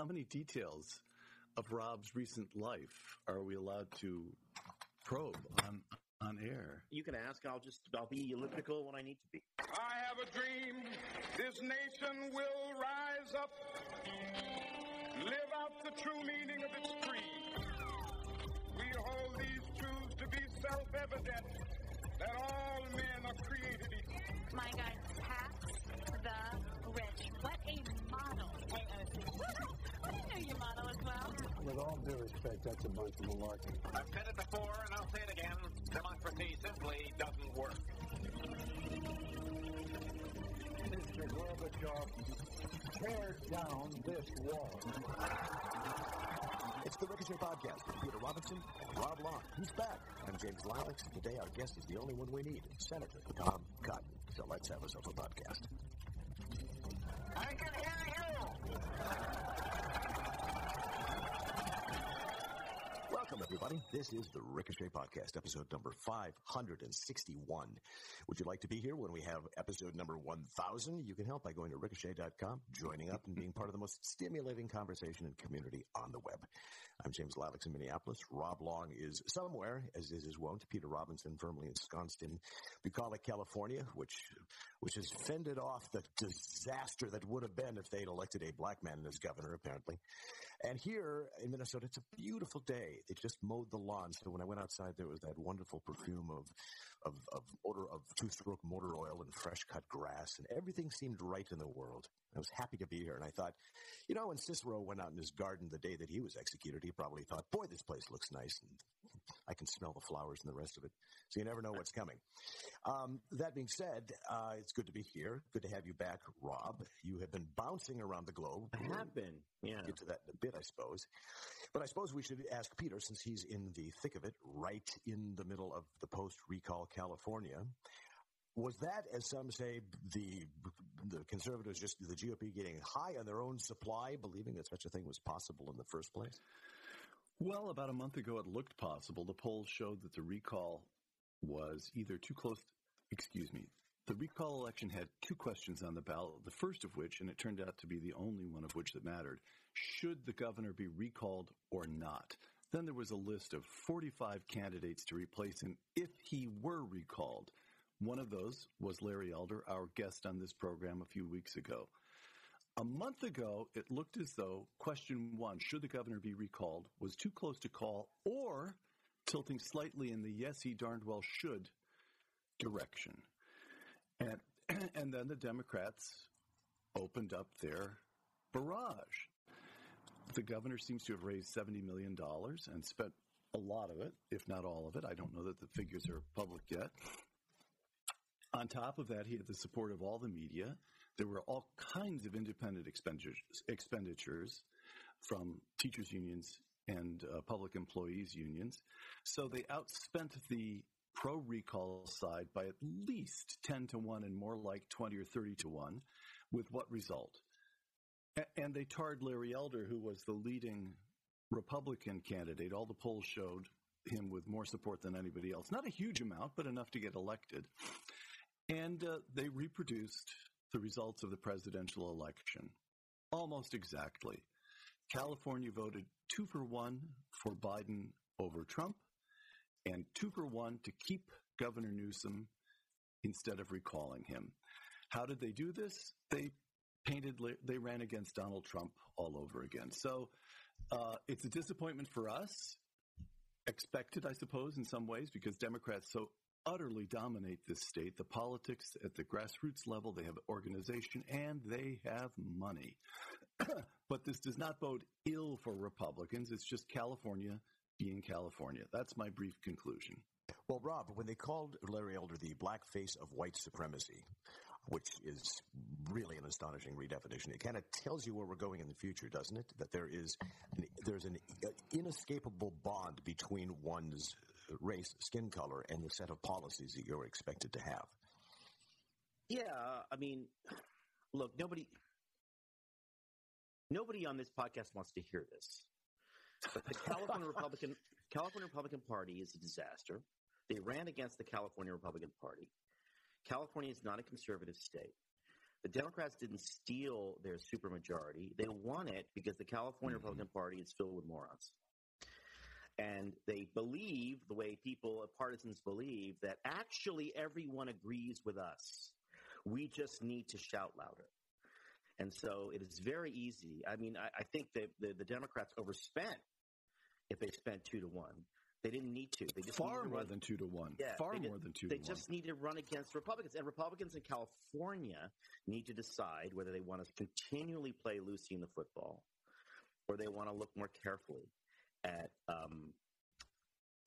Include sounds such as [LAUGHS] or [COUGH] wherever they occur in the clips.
how many details of Rob's recent life are we allowed to probe on on air? You can ask. I'll just I'll be elliptical when I need to be. I have a dream. This nation will rise up, live out the true meaning of its creed. We hold these truths to be self-evident that all men are created equal. My God, I you model as well. With all due respect, that's a bunch of malarkey. I've said it before and I'll say it again. Democracy simply doesn't work. Mr. Gorbachev, tear down this wall. It's the Ricochet Podcast with Peter Robinson and Rob Long. He's back. I'm James Lileks, and today our guest is the only one we need, Senator Tom Cotton. So let's have ourselves a podcast. I can hear you. Welcome, everybody. This is the Ricochet Podcast, episode number 561. Would you like to be here when we have episode number 1000? You can help by going to ricochet.com, joining up, and being part of the most stimulating conversation and community on the web. I'm James Lileks in Minneapolis. Rob Long is somewhere, as is his wont. Peter Robinson firmly ensconced in Bucolic, California, which which has fended off the disaster that would have been if they'd elected a black man as governor, apparently. And here in Minnesota, it's a beautiful day. They just mowed the lawn. So when I went outside, there was that wonderful perfume of, of, of odor of two-stroke motor oil and fresh cut grass and everything seemed right in the world. I was happy to be here. And I thought, you know, when Cicero went out in his garden the day that he was executed, he probably thought, boy, this place looks nice. And I can smell the flowers and the rest of it. So you never know what's coming. Um, that being said, uh, it's good to be here. Good to have you back, Rob. You have been bouncing around the globe. I have been. Yeah. Get to that in a bit, I suppose. But I suppose we should ask Peter, since he's in the thick of it, right in the middle of the post-recall California. Was that, as some say, the the conservatives just the GOP getting high on their own supply, believing that such a thing was possible in the first place? Well, about a month ago, it looked possible. The polls showed that the recall was either too close. Excuse me. The recall election had two questions on the ballot. The first of which, and it turned out to be the only one of which that mattered, should the governor be recalled or not? Then there was a list of 45 candidates to replace him if he were recalled. One of those was Larry Elder, our guest on this program a few weeks ago. A month ago, it looked as though question one, should the governor be recalled, was too close to call or tilting slightly in the yes, he darned well should direction. And, [CLEARS THROAT] and then the Democrats opened up their barrage. The governor seems to have raised $70 million and spent a lot of it, if not all of it. I don't know that the figures are public yet. On top of that, he had the support of all the media. There were all kinds of independent expenditures, expenditures from teachers' unions and uh, public employees' unions. So they outspent the pro recall side by at least 10 to 1 and more like 20 or 30 to 1. With what result? A- and they tarred Larry Elder, who was the leading Republican candidate. All the polls showed him with more support than anybody else. Not a huge amount, but enough to get elected. And uh, they reproduced the results of the presidential election almost exactly. California voted two for one for Biden over Trump and two for one to keep Governor Newsom instead of recalling him. How did they do this? They painted, they ran against Donald Trump all over again. So uh, it's a disappointment for us, expected, I suppose, in some ways, because Democrats so utterly dominate this state. The politics at the grassroots level, they have organization and they have money. [CLEARS THROAT] but this does not bode ill for Republicans. It's just California being California. That's my brief conclusion. Well, Rob, when they called Larry Elder the black face of white supremacy, which is really an astonishing redefinition, it kind of tells you where we're going in the future, doesn't it? That there is an, there's an inescapable bond between one's race, skin color, and the set of policies that you're expected to have. Yeah, I mean, look, nobody, nobody on this podcast wants to hear this. But the California [LAUGHS] Republican California Republican Party is a disaster. They ran against the California Republican Party. California is not a conservative state. The Democrats didn't steal their supermajority. They won it because the California Mhm. Republican Party is filled with morons. And they believe the way people, partisans believe, that actually everyone agrees with us. We just need to shout louder. And so it is very easy. I mean, I, I think that the, the Democrats overspent if they spent two to one. They didn't need to. They just Far more run- than two to one. Yeah, Far did- more than two they to just need to run against Republicans. And Republicans in California need to decide whether they want to continually play Lucy in the football or they want to look more carefully at um,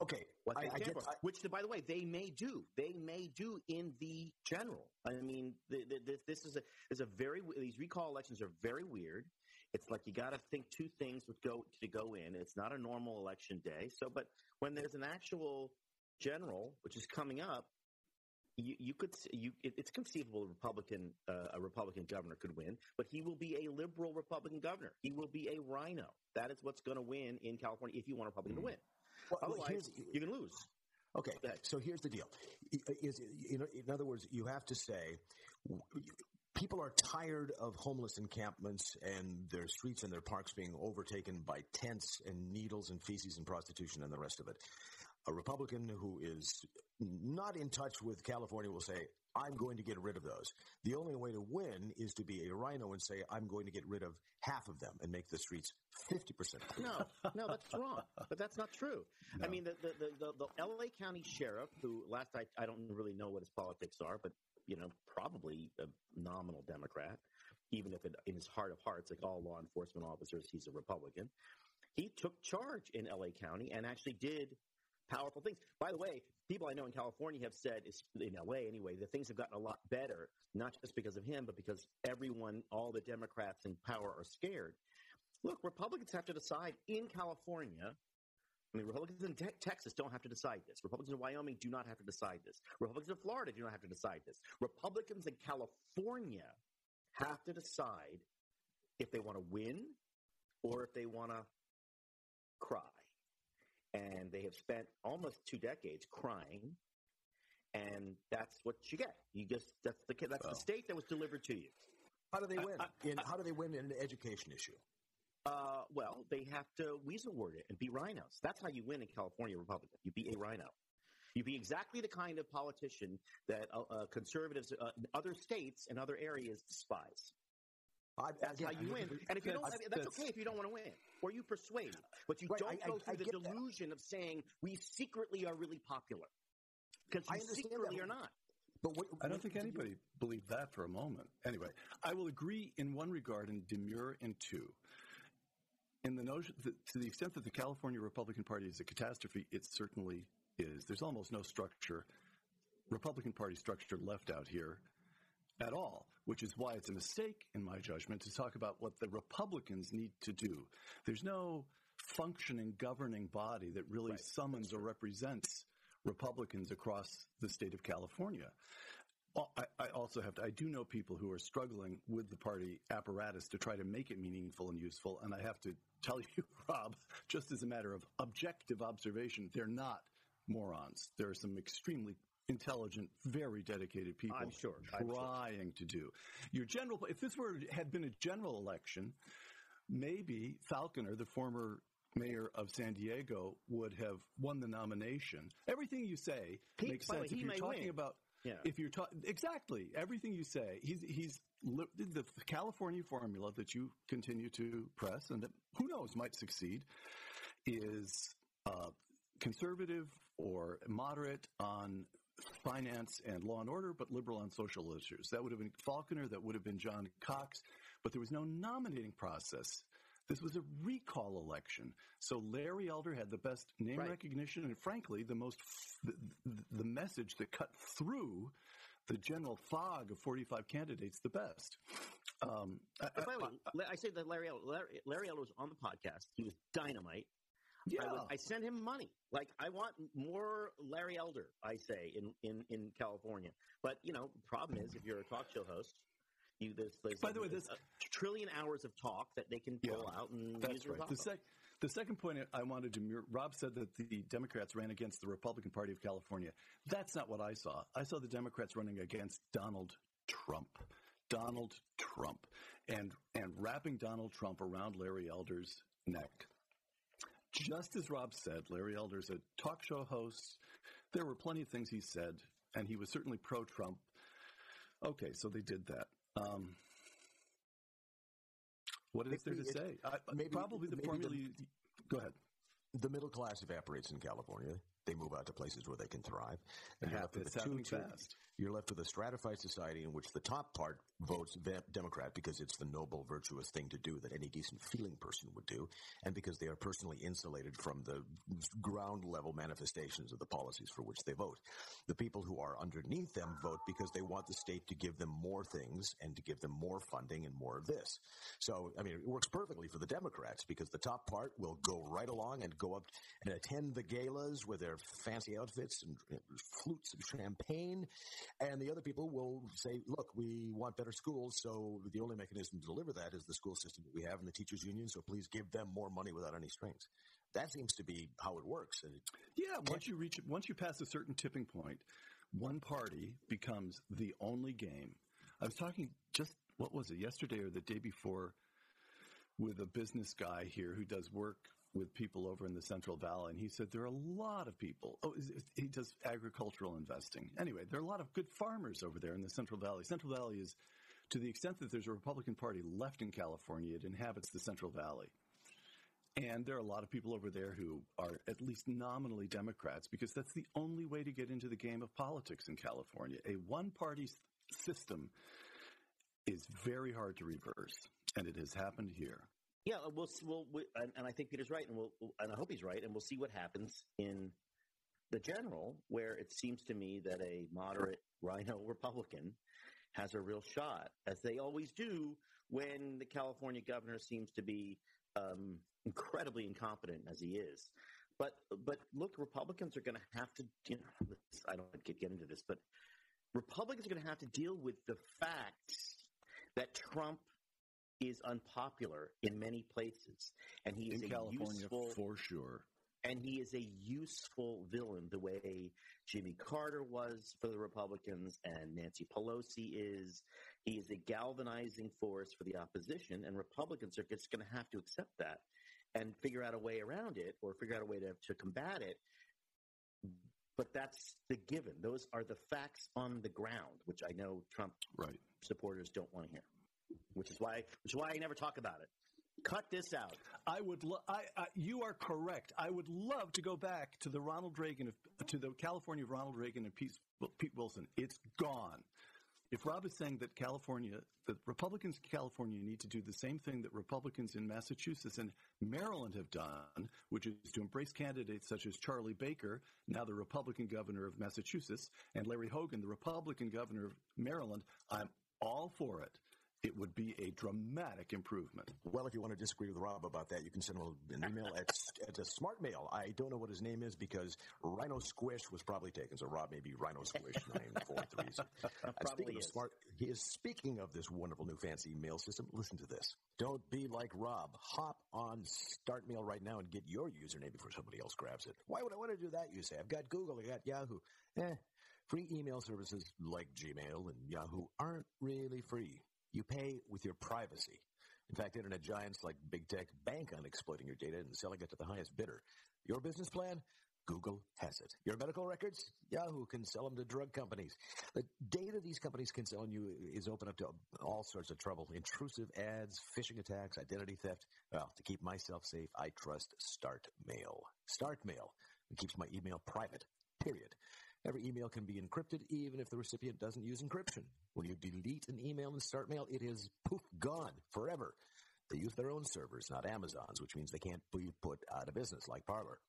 Okay, what they I, I stand get. for. I, Which, by the way, they may do. They may do in the general. I mean, the, the, this, this is a is a very these recall elections are very weird. It's like you got to think two things would go to go in. It's not a normal election day. So, but when there's an actual general, which is coming up, you, you could you it, it's conceivable a Republican uh, a Republican governor could win, but he will be a liberal Republican governor. He will be a rhino. That is what's going to win in California if you want a Republican to win. well, Otherwise, here's- you can lose. Okay, so here's the deal. Is in other words, you have to say people are tired of homeless encampments and their streets and their parks being overtaken by tents and needles and feces and prostitution and the rest of it. A Republican who is not in touch with California will say, I'm going to get rid of those. The only way to win is to be a rhino and say, I'm going to get rid of half of them and make the streets 50% clean. No, no, that's wrong. But that's not true. I mean, the, the, the, the, the L.A. County sheriff, who last I, I don't really know what his politics are, but, you know, probably a nominal Democrat, even if it, in his heart of hearts, like all law enforcement officers, he's a Republican. He took charge in L.A. County and actually did powerful things. By the way, people I know in California have said, in LA anyway, that things have gotten a lot better, not just because of him, but because everyone, all the Democrats in power are scared. Look, Republicans have to decide in California. I mean, Republicans in te- Texas don't have to decide this. Republicans in Wyoming do not have to decide this. Republicans in Florida do not have to decide this. Republicans in California have to decide if they want to win or if they want to cry. And they have spent almost two decades crying, and that's what you get. You just that's the that's Well. the state that was delivered to you. How do they I- win? in, how do they win in an education issue? Uh, well, they have to weasel word it and be rhinos. That's how you win in California Republican. You be a rhino. You'd be exactly the kind of politician that uh, uh, conservatives, uh, in other states and other areas despise. I, That's again, how you win. And if you don't, That's- I mean, that's that's- okay if you don't want to win, or you persuade, but you Right, don't I- go I- through I the get that. delusion of saying we secretly are really popular because I you understand secretly that. are not. But what, I don't think anybody believed that for a moment. Anyway, I will agree in one regard and demur in two. In the notion, that, to the extent that the California Republican Party is a catastrophe, it certainly is. There's almost no structure, Republican Party structure left out here at all, which is why it's a mistake, in my judgment, to talk about what the Republicans need to do. There's no functioning governing body that really Right. summons or represents Republicans across the state of California. I, I also have to, I do know people who are struggling with the party apparatus to try to make it meaningful and useful. And I have to tell you, [LAUGHS] Rob, just as a matter of objective observation, they're not morons. There are some extremely intelligent, very dedicated people I'm sure. I'm sure. trying to do. Your general, if this were, had been a general election, maybe Faulconer, the former mayor of San Diego, would have won the nomination. Everything you say He- makes the way, sense. if you're talking win. about Yeah. if you're talking exactly everything you say, he's he's li- the California formula that you continue to press, and that who knows might succeed, is uh, conservative or moderate on finance and law and order, but liberal on social issues. That would have been Faulconer. That would have been John Cox. But there was no nominating process. This was a recall election. So Larry Elder had the best name Right. recognition and, frankly, the most the, the message that cut through the general fog of 45 candidates the best. Um, I- And by the I- way, I say that Larry Elder, Larry, Larry Elder was on the podcast. He was dynamite. Yeah, I, would, I send him money. Like I want more Larry Elder. I say in in in California. But you know, the problem is if you're a talk show host, you there's, there's By the way, there's this- a trillion hours of talk that they can Yeah, pull out and use That's right. The, sec- the second point I wanted to mirror, Rob said that the Democrats ran against the Republican Party of California. That's not what I saw. I saw the Democrats running against Donald Trump. Donald Trump and and wrapping Donald Trump around Larry Elder's neck. Just as Rob said, Larry Elder's a talk show host. There were plenty of things he said, and he was certainly pro Trump. Okay, so they did that. Um, what is there to say? I, maybe- probably the maybe formula. the- you- go ahead. The middle class evaporates in California. They move out to places where they can thrive. And you're left with It's a two- two- fast. You're left with a stratified society in which the top part votes Democrat because it's the noble, virtuous thing to do that any decent feeling person would do, and because they are personally insulated from the ground level manifestations of the policies for which they vote. The people who are underneath them vote because they want the state to give them more things and to give them more funding and more of this. So, I mean, it works perfectly for the Democrats because the top part will go right along and go up and attend the galas with their fancy outfits and flutes of champagne. And the other people will say, look, we want better schools, so the only mechanism to deliver that is the school system that we have and the teachers union, so please give them more money without any strings. That seems to be how it works. And it, Yeah, once you reach, once you pass a certain tipping point, one party becomes the only game. I was talking just what was it yesterday or the day before with a business guy here who does work with people over in the Central Valley, and he said there are a lot of people. Oh, he does agricultural investing. Anyway, there are a lot of good farmers over there in the Central Valley. Central Valley is, to the extent that there's a Republican Party left in California, it inhabits the Central Valley. And there are a lot of people over there who are at least nominally Democrats because that's the only way to get into the game of politics in California. A one party system is very hard to reverse, and it has happened here. Yeah, uh, we'll, we'll we, and, and I think Peter's right, and we'll, and I hope he's right, and we'll see what happens in the general, where it seems to me that a moderate Rhino [LAUGHS] Republican has a real shot, as they always do when the California governor seems to be um, incredibly incompetent as he is. But but look, Republicans are going to have to. You know, I don't to get into this, but Republicans are going to have to deal with the fact that Trump is unpopular in many places, and he is in a California, useful for sure. and he is a useful villain the way Jimmy Carter was for the Republicans and Nancy Pelosi is. He is a galvanizing force for the opposition, and Republicans are just going to have to accept that and figure out a way around it or figure out a way to, to combat it. But that's the given. Those are the facts on the ground, which I know Trump Right. supporters don't want to hear. Which is why, which is why I never talk about it. Cut this out. I would. Lo- I, I. You are correct. I would love to go back to the Ronald Reagan, of, to the California of Ronald Reagan and Pete, Pete Wilson. It's gone. If Rob is saying that California, that Republicans in California need to do the same thing that Republicans in Massachusetts and Maryland have done, which is to embrace candidates such as Charlie Baker, now the Republican governor of Massachusetts, and Larry Hogan, the Republican governor of Maryland, I'm all for it. It would be a dramatic improvement. well, if you want to disagree with Rob about that, you can send him an email at, at a smart mail. I don't know what his name is because Rhino Squish was probably taken. So Rob may be Rhino Squish 943. [LAUGHS] Uh, speaking of smart, he is speaking of this wonderful new fancy mail system. Listen to this. Don't be like Rob. Hop on Start Mail right now and get your username before somebody else grabs it. Why would I want to do that? You say I've got Google, I got Yahoo. Eh, free email services like Gmail and Yahoo aren't really free. You pay with your privacy. In fact, internet giants like big tech bank on exploiting your data and selling it to the highest bidder. Your business plan? Google has it. Your medical records? Yahoo can sell them to drug companies. The data these companies can sell on you is open up to all sorts of trouble. Intrusive ads, phishing attacks, identity theft. Well, to keep myself safe, I trust Start Mail. Start Mail. Keeps my email private. Period. Every email can be encrypted even if the recipient doesn't use encryption. When you delete an email in Start Mail, it is poof, gone forever. They use their own servers, not Amazon's, which means they can't be put out of business like Parler.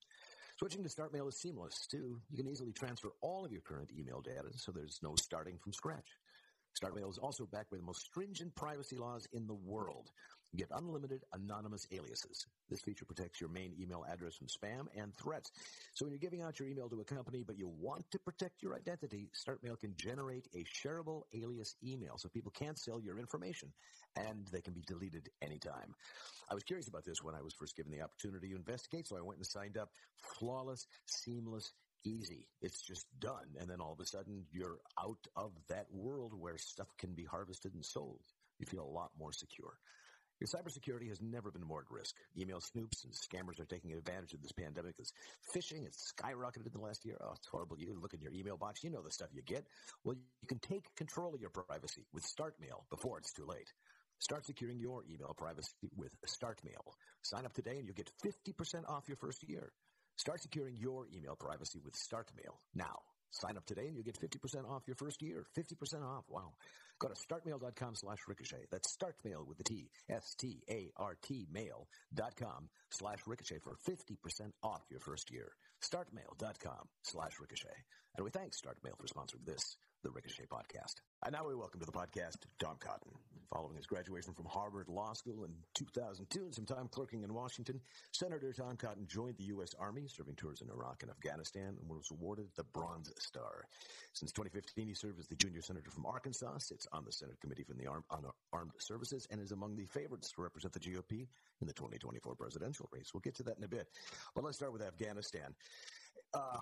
Switching to Start Mail is seamless, too. You can easily transfer all of your current email data, so there's no starting from scratch. Start Mail is also backed by the most stringent privacy laws in the world. Get unlimited anonymous aliases. This feature protects your main email address from spam and threats. So when you're giving out your email to a company but you want to protect your identity, StartMail can generate a shareable alias email so people can't sell your information and they can be deleted anytime. I was curious about this when I was first given the opportunity to investigate, so I went and signed up. Flawless, seamless, easy. It's just done. And then all of a sudden you're out of that world where stuff can be harvested and sold. You feel a lot more secure. Cybersecurity has never been more at risk. Email snoops and scammers are taking advantage of this pandemic as phishing has skyrocketed in the last year. Oh, it's horrible. You look in your email box, you know the stuff you get. Well, you can take control of your privacy with StartMail before it's too late. Start securing your email privacy with StartMail. Sign up today and you'll get 50% off your first year. Start securing your email privacy with StartMail now. Sign up today and you'll get 50% off your first year. 50% off. Wow. Go to startmail.com slash ricochet. That's startmail with the T. S-T-A-R-T mail.com slash ricochet for 50% off your first year. Startmail.com slash ricochet. And we thank StartMail for sponsoring this, the Ricochet Podcast. And now we welcome to the podcast Tom Cotton. Following his graduation from Harvard Law School in 2002 and some time clerking in Washington, Senator Tom Cotton joined the U.S. Army, serving tours in Iraq and Afghanistan, and was awarded the Bronze Star. Since 2015, he served as the junior senator from Arkansas, sits on the Senate Committee for the Arm, on Armed Services, and is among the favorites to represent the GOP in the 2024 presidential race. We'll get to that in a bit. But let's start with Afghanistan. Uh,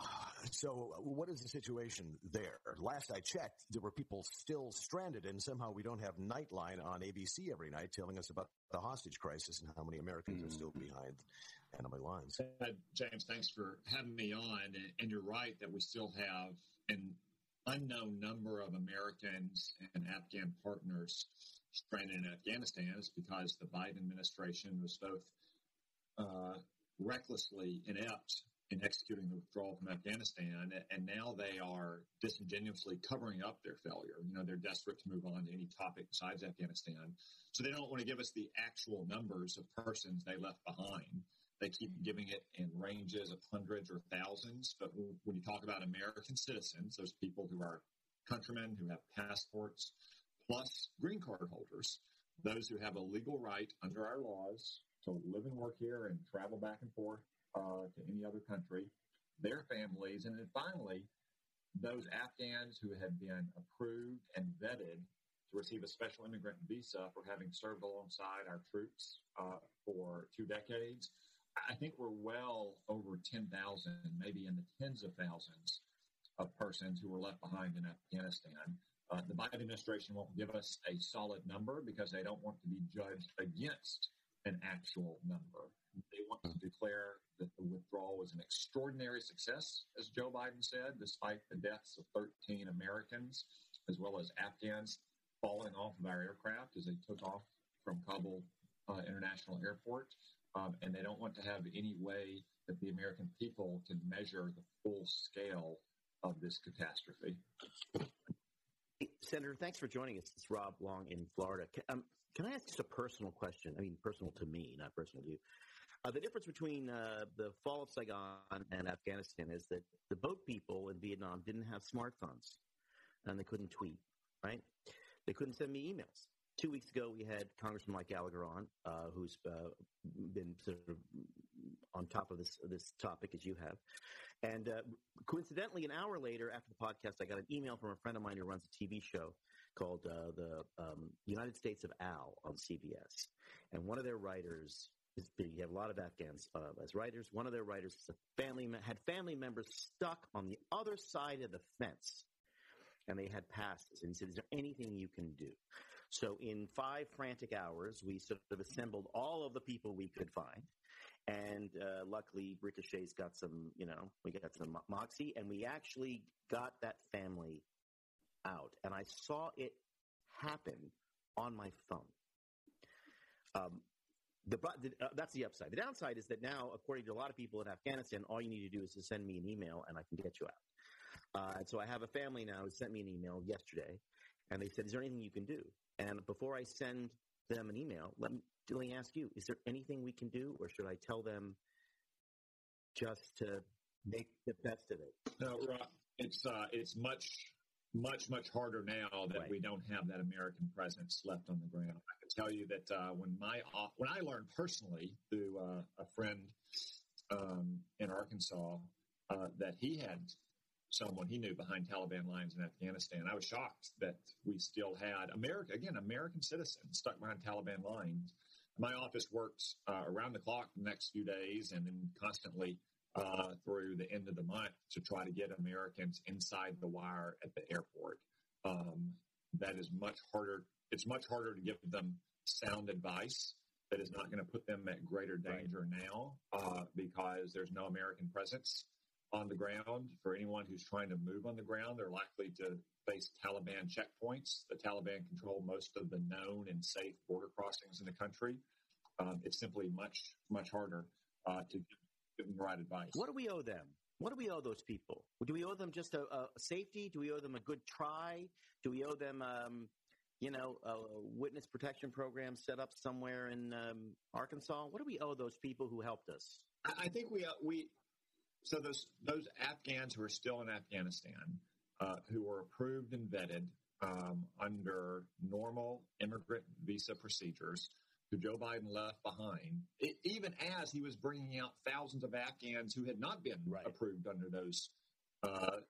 so what is the situation there? Last I checked, there were people still stranded and somehow we don't have Nightline on ABC every night telling us about the hostage crisis and how many Americans mm. are still behind enemy lines. Uh, James, thanks for having me on. And, and you're right that we still have an unknown number of Americans and Afghan partners stranded in Afghanistan is because the Biden administration was both uh, recklessly inept in executing the withdrawal from Afghanistan, and now they are disingenuously covering up their failure. You know, they're desperate to move on to any topic besides Afghanistan, so they don't want to give us the actual numbers of persons they left behind. They keep giving it in ranges of hundreds or thousands, but when you talk about American citizens, those people who are countrymen who have passports, plus green card holders, those who have a legal right under our laws to live and work here and travel back and forth uh, to any other country, their families, and then finally, those Afghans who had been approved and vetted to receive a special immigrant visa for having served alongside our troops uh, for two decades. I think we're well over 10,000, maybe in the tens of thousands of persons who were left behind in Afghanistan. Uh, the Biden administration won't give us a solid number because they don't want to be judged against an actual number. They want to declare the withdrawal was an extraordinary success, as Joe Biden said, despite the deaths of 13 Americans as well as Afghans falling off of our aircraft as they took off from Kabul uh, International Airport. Um, and they don't want to have any way that the American people can measure the full scale of this catastrophe. Senator, thanks for joining us. It's Rob Long in Florida. Can, um, can I ask just a personal question? I mean, personal to me, not personal to you. Uh, the difference between uh, the fall of Saigon and Afghanistan is that the boat people in Vietnam didn't have smartphones and they couldn't tweet, right? They couldn't send me emails. Two weeks ago, we had Congressman Mike Gallagher on, uh, who's uh, been sort of on top of this this topic as you have. And uh, coincidentally, an hour later, after the podcast, I got an email from a friend of mine who runs a TV show called uh, the um, United States of Al on CBS, and one of their writers is You have a lot of Afghans uh, as writers. One of their writers family had family members stuck on the other side of the fence, and they had passes. And he said, "Is there anything you can do?" So in five frantic hours, we sort of assembled all of the people we could find. And uh, luckily, Ricochet's got some, you know, we got some moxie, and we actually got that family out. And I saw it happen on my phone. Um, the, uh, that's the upside. The downside is that now, according to a lot of people in Afghanistan, all you need to do is to send me an email and I can get you out. Uh, and so I have a family now who sent me an email yesterday, and they said, "Is there anything you can do?" And before I send them an email, let me, let me ask you: Is there anything we can do, or should I tell them just to make the best of it? No, Rob, it's uh, it's much much much harder now that right. we don't have that American presence left on the ground. I can tell you that uh, when my when I learned personally through uh, a friend um, in Arkansas uh, that he had someone he knew behind Taliban lines in Afghanistan, I was shocked that we still had America again American citizens stuck behind Taliban lines. My office works uh, around the clock the next few days and then constantly uh, through the end of the month to try to get Americans inside the wire at the airport. Um, that is much harder. It's much harder to give them sound advice that is not going to put them at greater danger right. now uh, because there's no American presence on the ground. For anyone who's trying to move on the ground, they're likely to face Taliban checkpoints. The Taliban control most of the known and safe border crossings in the country. Um, it's simply much, much harder uh, to give them the right advice. What do we owe them? What do we owe those people? Do we owe them just a, a safety? Do we owe them a good try? Do we owe them, um, you know, a witness protection program set up somewhere in um, Arkansas? What do we owe those people who helped us? I think we uh, we so those those Afghans who are still in Afghanistan, uh, who were approved and vetted um, under normal immigrant visa procedures, who Joe Biden left behind, it, even as he was bringing out thousands of Afghans who had not been right. approved under those uh,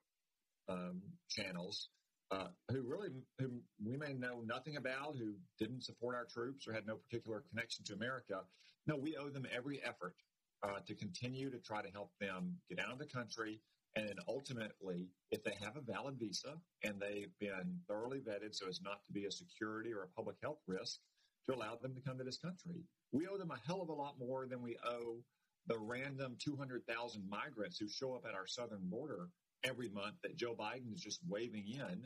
um, channels, uh, who really who we may know nothing about, who didn't support our troops or had no particular connection to America. No, we owe them every effort uh, to continue to try to help them get out of the country. And then ultimately, if they have a valid visa and they've been thoroughly vetted so as not to be a security or a public health risk, to allow them to come to this country. We owe them a hell of a lot more than we owe the random 200,000 migrants who show up at our southern border every month that Joe Biden is just waving in,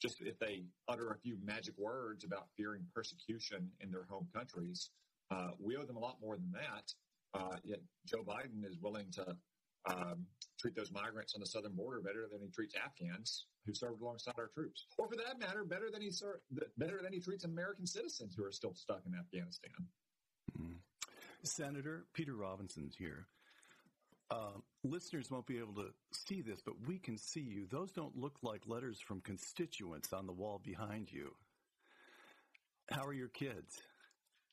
just if they utter a few magic words about fearing persecution in their home countries. Uh, we owe them a lot more than that. Uh, yet Joe Biden is willing to um, treat those migrants on the southern border better than he treats Afghans who served alongside our troops, or for that matter, better than he ser- better than he treats American citizens who are still stuck in Afghanistan. Mm-hmm. Senator Peter Robinson's here. Uh, listeners won't be able to see this, but we can see you. Those don't look like letters from constituents on the wall behind you. How are your kids?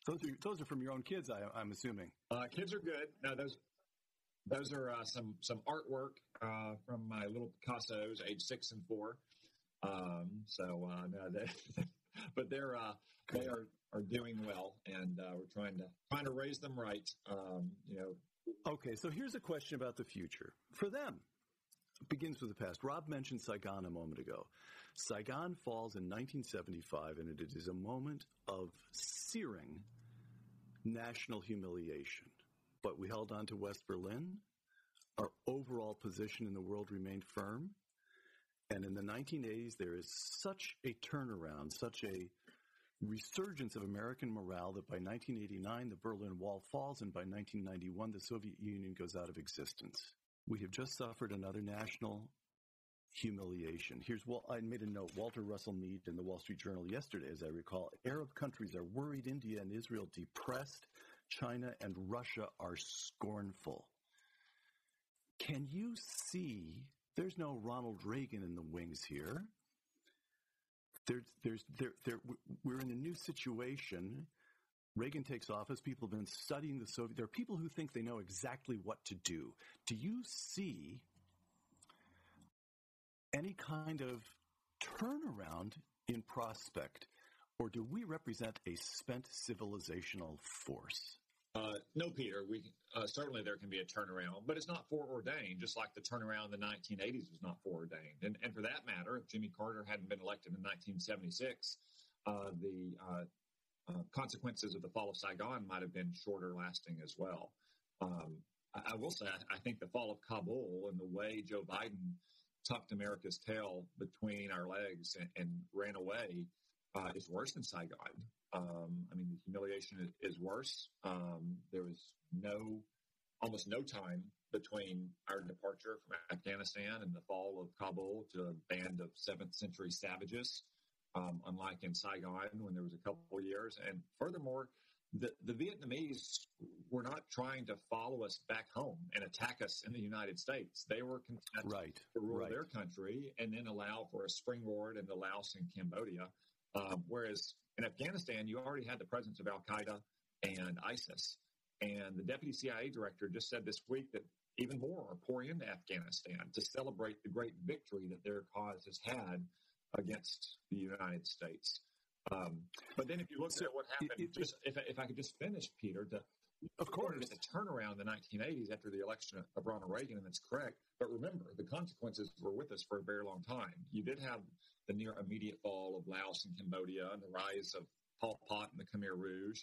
Those are those are from your own kids, I, am assuming. Uh, kids are good. No, those those are uh, some some artwork uh, from my little Picasso's, age six and four. Um, so uh, no, they, [LAUGHS] but they're uh, they are are doing well, and uh, we're trying to trying to raise them right. Um, you know. Okay, so here's a question about the future for them. It begins with the past. Rob mentioned Saigon a moment ago. Saigon falls in 1975, and it is a moment of searing national humiliation but we held on to West Berlin. Our overall position in the world remained firm. And in the 1980s, there is such a turnaround, such a resurgence of American morale that by 1989, the Berlin Wall falls, and by 1991, the Soviet Union goes out of existence. We have just suffered another national humiliation. Here's what I made a note. Walter Russell Mead in the Wall Street Journal yesterday, as I recall, Arab countries are worried, India and Israel depressed, China and Russia are scornful. Can you see there's no Ronald Reagan in the wings here? There's, there's, there, there, we're in a new situation. Reagan takes office. People have been studying the Soviet. There are people who think they know exactly what to do. Do you see any kind of turnaround in prospect, or do we represent a spent civilizational force? Uh, no, Peter. We uh, certainly there can be a turnaround, but it's not foreordained. Just like the turnaround in the 1980s was not foreordained, and and for that matter, if Jimmy Carter hadn't been elected in 1976, uh, the uh, uh, consequences of the fall of Saigon might have been shorter lasting as well. Um, I, I, will say, I, I, think the fall of Kabul and the way Joe Biden tucked America's tail between our legs and, and ran away uh, is worse than Saigon. Um, I mean, the humiliation is, is worse. Um, there was no, almost no time between our departure from Afghanistan and the fall of Kabul to a band of seventh century savages, um, unlike in Saigon when there was a couple of years. And furthermore, the, the Vietnamese were not trying to follow us back home and attack us in the United States. They were content right, to rule right. their country and then allow for a springboard in the Laos and Cambodia. Um, whereas in Afghanistan, you already had the presence of Al Qaeda and ISIS. And the deputy CIA director just said this week that even more are pouring into Afghanistan to celebrate the great victory that their cause has had against the United States. Um, but then if you look at what happened, just if, if I could just finish, Peter, to Of course. It's a turnaround in the 1980s after the election of Ronald Reagan, and that's correct. But remember, the consequences were with us for a very long time. You did have the near immediate fall of Laos and Cambodia and the rise of Pol Pot and the Khmer Rouge.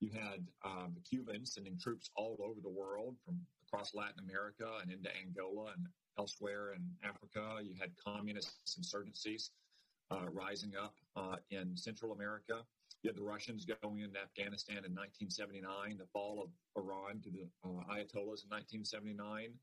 You had um, the Cubans sending troops all over the world from across Latin America and into Angola and elsewhere in Africa. You had communist insurgencies uh, rising up uh, in Central America. You had the Russians going into Afghanistan in 1979, the fall of Iran to the uh, Ayatollahs in 1979.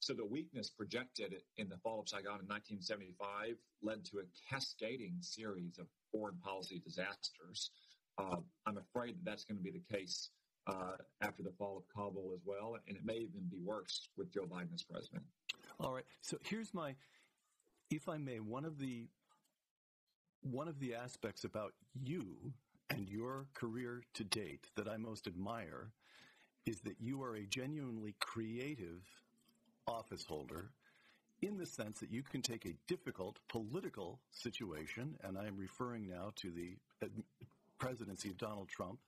So the weakness projected in the fall of Saigon in 1975 led to a cascading series of foreign policy disasters. Uh, I'm afraid that that's going to be the case uh, after the fall of Kabul as well, and it may even be worse with Joe Biden as president. All right. So here's my, if I may, one of the one of the aspects about you and your career to date that I most admire is that you are a genuinely creative office holder in the sense that you can take a difficult political situation, and I am referring now to the presidency of Donald Trump,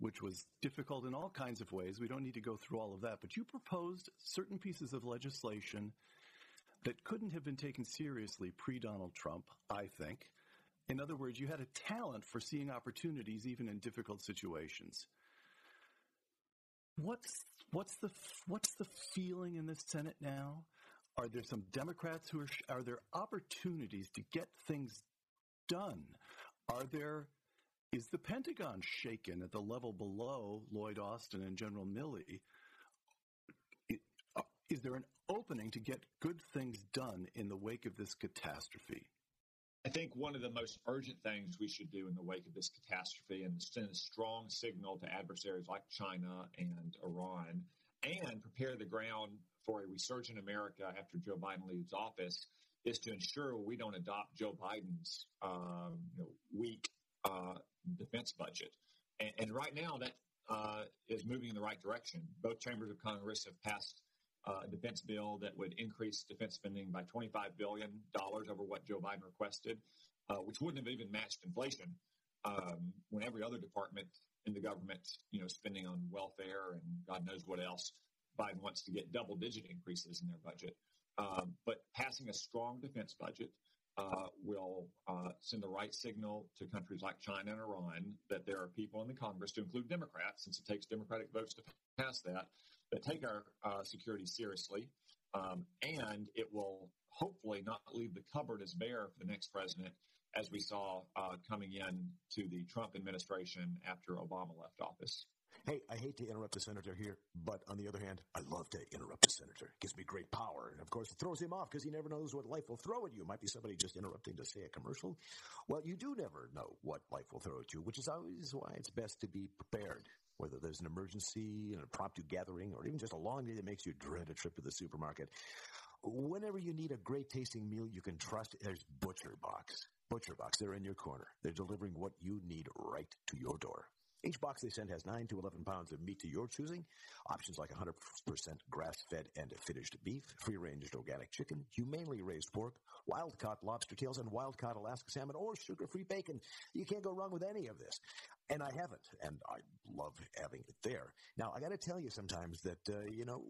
which was difficult in all kinds of ways. We don't need to go through all of that, but you proposed certain pieces of legislation that couldn't have been taken seriously pre Donald Trump, I think. In other words, you had a talent for seeing opportunities even in difficult situations. What's what's the what's the feeling in the Senate now? Are there some Democrats who are are there opportunities to get things done? Are there is the Pentagon shaken at the level below Lloyd Austin and General Milley? Uh, is there an opening to get good things done in the wake of this catastrophe? I think one of the most urgent things we should do in the wake of this catastrophe and send a strong signal to adversaries like China and Iran and prepare the ground for a resurgent America after Joe Biden leaves office is to ensure we don't adopt Joe Biden's um, you know, weak uh, defense budget. And, and, right now, that uh, is moving in the right direction. Both chambers of Congress have passed uh, defense bill that would increase defense spending by $25 billion over what Joe Biden requested, uh, which wouldn't have even matched inflation um, when every other department in the government, you know, spending on welfare and God knows what else. Biden wants to get double digit increases in their budget. Um, but passing a strong defense budget uh, will uh, send the right signal to countries like China and Iran that there are people in the Congress, to include Democrats, since it takes Democratic votes to pass that, that take our uh, security seriously, um, and it will hopefully not leave the cupboard as bare for the next president, as we saw uh, coming in to the Trump administration after Obama left office. Hey, I hate to interrupt the senator here, but on the other hand, I love to interrupt the senator. It gives me great power. And of course, it throws him off because he never knows what life will throw at you. Might be somebody just interrupting to say a commercial. Well, you do never know what life will throw at you, which is always why it's best to be prepared. Whether there's an emergency, an impromptu gathering, or even just a long day that makes you dread a trip to the supermarket. Whenever you need a great tasting meal you can trust, there's Butcher Box. Butcher Box, they're in your corner. They're delivering what you need right to your door. Each box they send has 9 to 11 pounds of meat to your choosing. Options like 100% grass-fed and finished beef, free-ranged organic chicken, humanely raised pork, wild-caught lobster tails, and wild-caught Alaska salmon, or sugar-free bacon. You can't go wrong with any of this. And I haven't, and I love having it there. Now, I got to tell you sometimes that, uh, you know,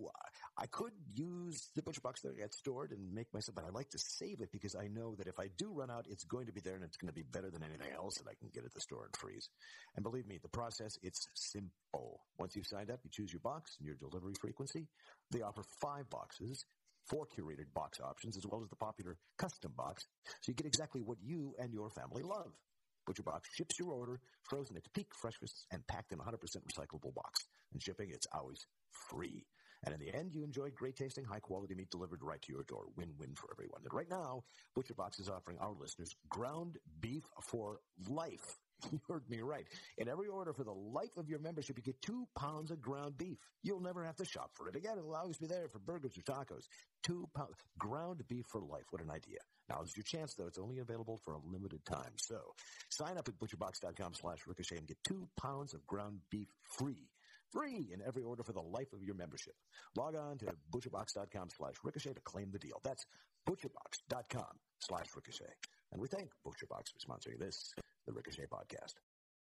I could use the butcher box that I got stored and make myself, but I like to save it because I know that if I do run out, it's going to be there and it's going to be better than anything else that I can get at the store and freeze. And believe me, the process, it's simple. Once you've signed up, you choose your box and your delivery frequency. They offer five boxes, four curated box options, as well as the popular custom box, so you get exactly what you and your family love. ButcherBox ships your order frozen at peak freshness and packed in 100% recyclable box. And shipping, it's always free. And in the end, you enjoy great tasting, high quality meat delivered right to your door. Win win for everyone. And right now, ButcherBox is offering our listeners ground beef for life. [LAUGHS] You heard me right. In every order for the life of your membership, you get two pounds of ground beef. You'll never have to shop for it again. It'll always be there for burgers or tacos. Two pounds. Ground beef for life. What an idea. Now, it's your chance, though. It's only available for a limited time. So sign up at butcherbox.com slash ricochet and get two pounds of ground beef free free in every order for the life of your membership. Log on to butcherbox.com slash ricochet to claim the deal. That's butcherbox.com slash ricochet. And we thank ButcherBox for sponsoring this, the Ricochet podcast.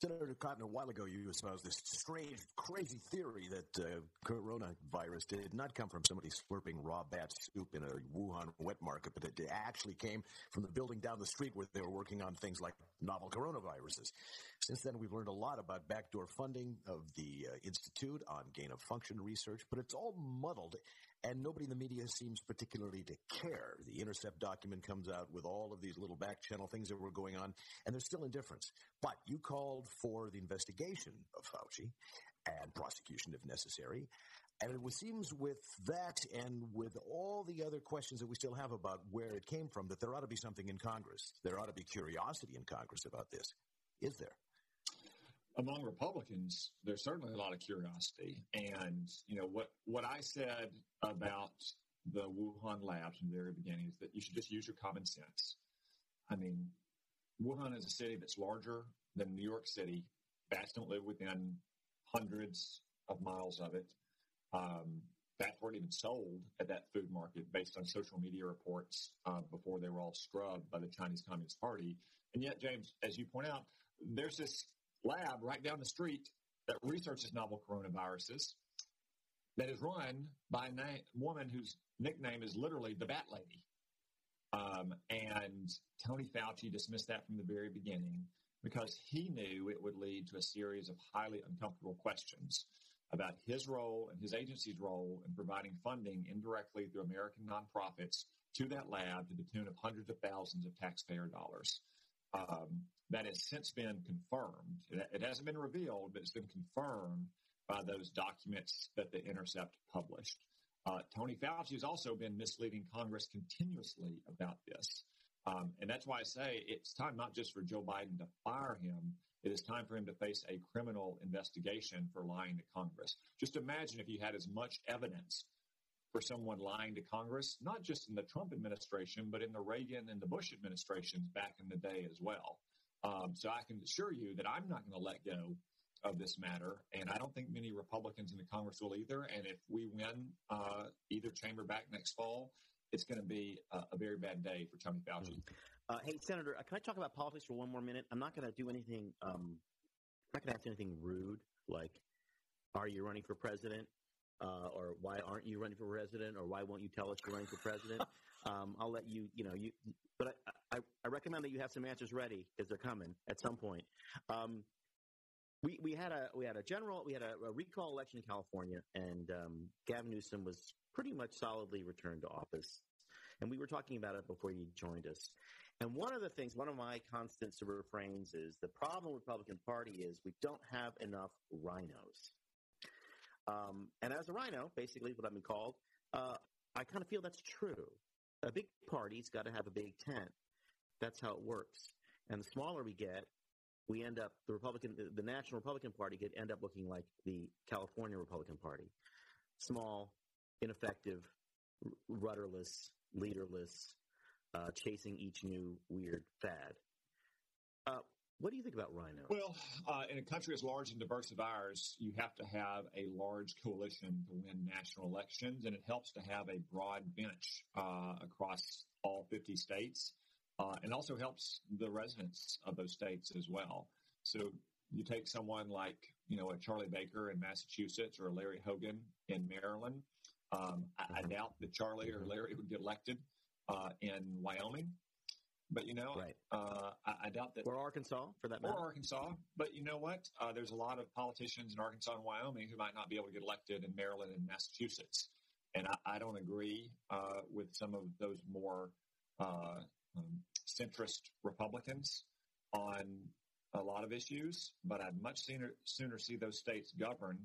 Senator Cotton, a while ago you espoused this strange, crazy theory that uh, coronavirus did not come from somebody slurping raw bat soup in a Wuhan wet market, but it actually came from the building down the street where they were working on things like novel coronaviruses. Since then, we've learned a lot about backdoor funding of the uh, Institute on gain of function research, but it's all muddled and nobody in the media seems particularly to care. The Intercept document comes out with all of these little back channel things that were going on, and there's still indifference. But you called for the investigation of Fauci and prosecution if necessary. And it seems with that and with all the other questions that we still have about where it came from, that there ought to be something in Congress. There ought to be curiosity in Congress about this. Is there? Among Republicans, there's certainly a lot of curiosity. And, you know, what, what I said about the Wuhan labs from the very beginning is that you should just use your common sense. I mean, Wuhan is a city that's larger than New York City. Bats don't live within hundreds of miles of it. Um, bats weren't even sold at that food market based on social media reports uh, before they were all scrubbed by the Chinese Communist Party. And yet, James, as you point out, there's this lab right down the street that researches novel coronaviruses that is run by a na- woman whose nickname is literally the Bat Lady. Um, and Tony Fauci dismissed that from the very beginning because he knew it would lead to a series of highly uncomfortable questions about his role and his agency's role in providing funding indirectly through American nonprofits to that lab to the tune of hundreds of thousands of taxpayer dollars. Um, that has since been confirmed. It hasn't been revealed, but it's been confirmed by those documents that the Intercept published. Uh, Tony Fauci has also been misleading Congress continuously about this. Um, and that's why I say it's time not just for Joe Biden to fire him, it is time for him to face a criminal investigation for lying to Congress. Just imagine if you had as much evidence for someone lying to Congress, not just in the Trump administration, but in the Reagan and the Bush administrations back in the day as well. Um, so I can assure you that I'm not going to let go of this matter, and I don't think many Republicans in the Congress will either. And if we win uh, either chamber back next fall, it's going to be a, a, very bad day for Tony Fauci. Mm-hmm. Uh, hey, Senator, uh, can I talk about politics for one more minute? I'm not going to do anything. Um, I'm not going to ask anything rude like, "Are you running for president?" Uh, or "Why aren't you running for president?" or "Why won't you tell us you're running for president?" [LAUGHS] um, I'll let you. You know, you but I, I, I, recommend that you have some answers ready because they're coming at some point. Um, we, we had a we had a general we had a, a recall election in California, and um, Gavin Newsom was pretty much solidly returned to office. And we were talking about it before you joined us. And one of the things, one of my constant refrains is the problem with Republican Party is we don't have enough RINOs. Um, and as a RINO, basically what I've been called, uh, I kind of feel that's true a big party's got to have a big tent. That's how it works. And the smaller we get, we end up the Republican, the National Republican Party could end up looking like the California Republican Party, small, ineffective, rudderless, leaderless, uh, chasing each new weird fad. Uh, what do you think about RINO? Well, uh, in a country as large and diverse as ours, you have to have a large coalition to win national elections, and it helps to have a broad bench uh, across all 50 states, uh, and also helps the residents of those states as well. So you take someone like, you know, a Charlie Baker in Massachusetts or a Larry Hogan in Maryland. Um, I, I, mm-hmm. doubt that Charlie or mm-hmm. Larry would get elected uh, in Wyoming. But you know, right. uh, I, I, doubt that. Or Arkansas, for that matter. Or Arkansas. But you know what? Uh, there's a lot of politicians in Arkansas and Wyoming who might not be able to get elected in Maryland and Massachusetts. And I, I don't agree uh, with some of those more uh, um, centrist Republicans on a lot of issues. But I'd much sooner, sooner see those states governed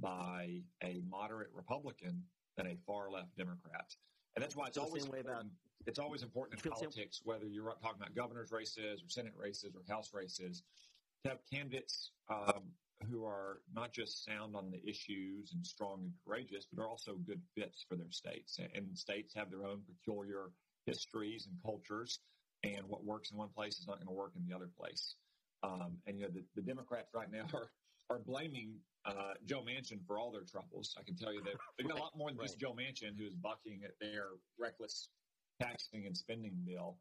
by a moderate Republican than a far left Democrat. And that's why it's, it's always the same way about it's always important in politics, whether you're talking about governor's races or senate races or house races, to have candidates um, who are not just sound on the issues and strong and courageous, but are also good fits for their states. And states have their own peculiar histories and cultures, and what works in one place is not going to work in the other place. Um, and you know, the, the Democrats right now are are blaming uh, Joe Manchin for all their troubles. I can tell you that they've got a lot more than right. just Joe Manchin, who's bucking at their reckless taxing and spending bill.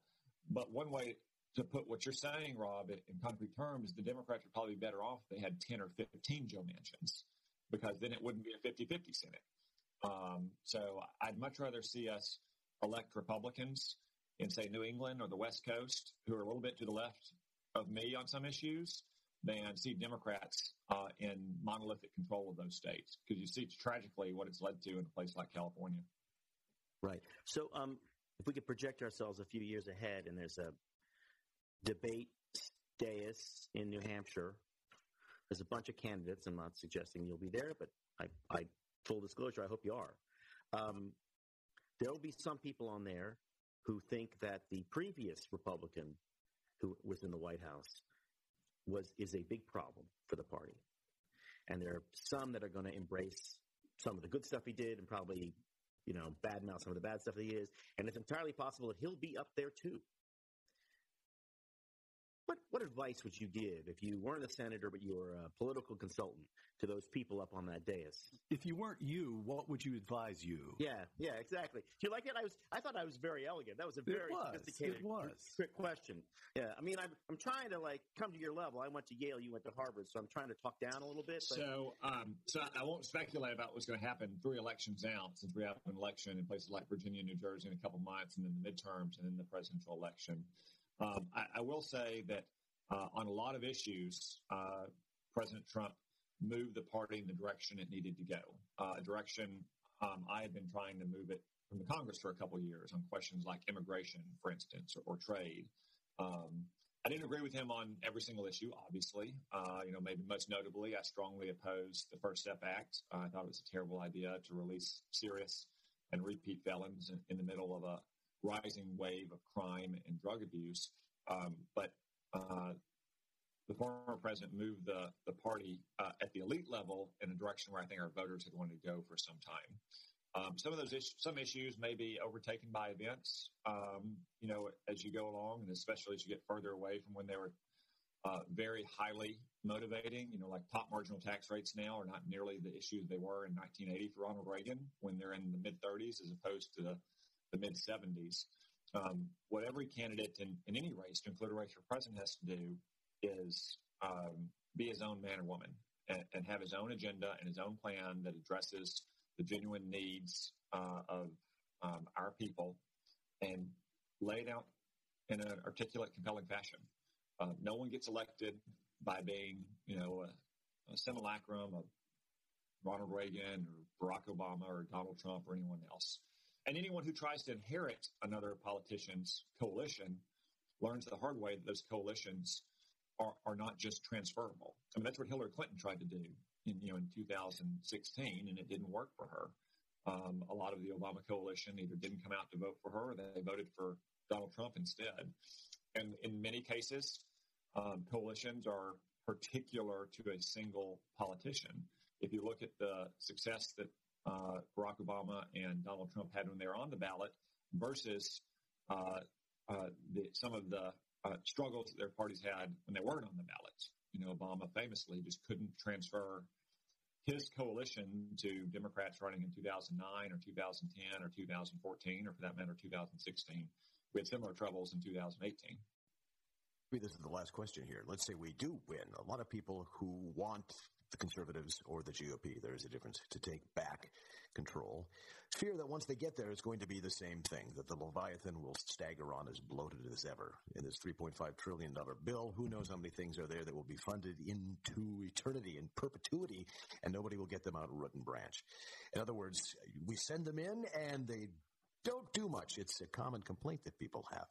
But one way to put what you're saying, Rob, in concrete terms, the Democrats would probably be better off if they had 10 or 15 Joe Manchins because then it wouldn't be a 50 50 Senate. Um, so I'd much rather see us elect Republicans in, say, New England or the West Coast who are a little bit to the left of me on some issues than see Democrats uh, in monolithic control of those states because you see tragically what it's led to in a place like California. Right. So, um, if we could project ourselves a few years ahead, and there's a debate dais in New Hampshire. There's a bunch of candidates. I'm not suggesting you'll be there, but I, I full disclosure, I hope you are. Um, there will be some people on there who think that the previous Republican who was in the White House was is a big problem for the party, and there are some that are going to embrace some of the good stuff he did and probably you know badmouth some of the bad stuff that he is, and it's entirely possible that he'll be up there too. What what advice would you give if you weren't a senator but you were a political consultant to those people up on that dais? If you weren't you, what would you advise you? Yeah, yeah, exactly. Do you like it? I was I thought I was very elegant. That was a very was. sophisticated, It was. quick question. Yeah, I mean, I'm I'm trying to like come to your level. I went to Yale, you went to Harvard, so I'm trying to talk down a little bit. But So, um, so I won't speculate about what's going to happen three elections out, since we have an election in places like Virginia, New Jersey in a couple months, and then the midterms, and then the presidential election. Um, I, I will say that uh, on a lot of issues, uh, President Trump moved the party in the direction it needed to go. Uh, a direction um, I had been trying to move it from the Congress for a couple years on questions like immigration, for instance, or, or trade. Um, I didn't agree with him on every single issue, obviously. Uh, you know, maybe most notably, I strongly opposed the First Step Act. Uh, I thought it was a terrible idea to release serious and repeat felons in, in the middle of a rising wave of crime and drug abuse. Um, but uh, the former president moved the, the party uh, at the elite level in a direction where I think our voters had wanted to go for some time. Um, some of those issues, some issues may be overtaken by events, um, you know, as you go along, and especially as you get further away from when they were uh, very highly motivating. You know, like top marginal tax rates now are not nearly the issues they were in 1980 for Ronald Reagan when they're in the mid 30s as opposed to the, the mid 70s. Um, what every candidate in, in any race, to include a race for president, has to do is um, be his own man or woman and, and, have his own agenda and his own plan that addresses the genuine needs uh, of um, our people and lay it out in an articulate, compelling fashion. Uh, no one gets elected by being, you know, a, a simulacrum of Ronald Reagan or Barack Obama or Donald Trump or anyone else. And anyone who tries to inherit another politician's coalition learns the hard way that those coalitions are, are not just transferable. I mean, that's what Hillary Clinton tried to do in, you know, in 2016, and it didn't work for her. Um, a lot of the Obama coalition either didn't come out to vote for her or they voted for Donald Trump instead. And in many cases, um, coalitions are particular to a single politician. If you look at the success that uh, Barack Obama and Donald Trump had when they were on the ballot versus uh, uh, the, some of the uh, struggles that their parties had when they weren't on the ballot. You know, Obama famously just couldn't transfer his coalition to Democrats running in 2009 or 2010 or 2014 or for that matter 2016. We had similar troubles in 2018. This is the last question here. Let's say we do win. A lot of people who want the conservatives or the GOP, there is a difference, to take back control, fear that once they get there, it's going to be the same thing, that the Leviathan will stagger on as bloated as ever. In this $3.5 trillion bill, who knows how many things are there that will be funded into eternity and perpetuity, and nobody will get them out root and branch. In other words, we send them in and they don't do much. It's a common complaint that people have.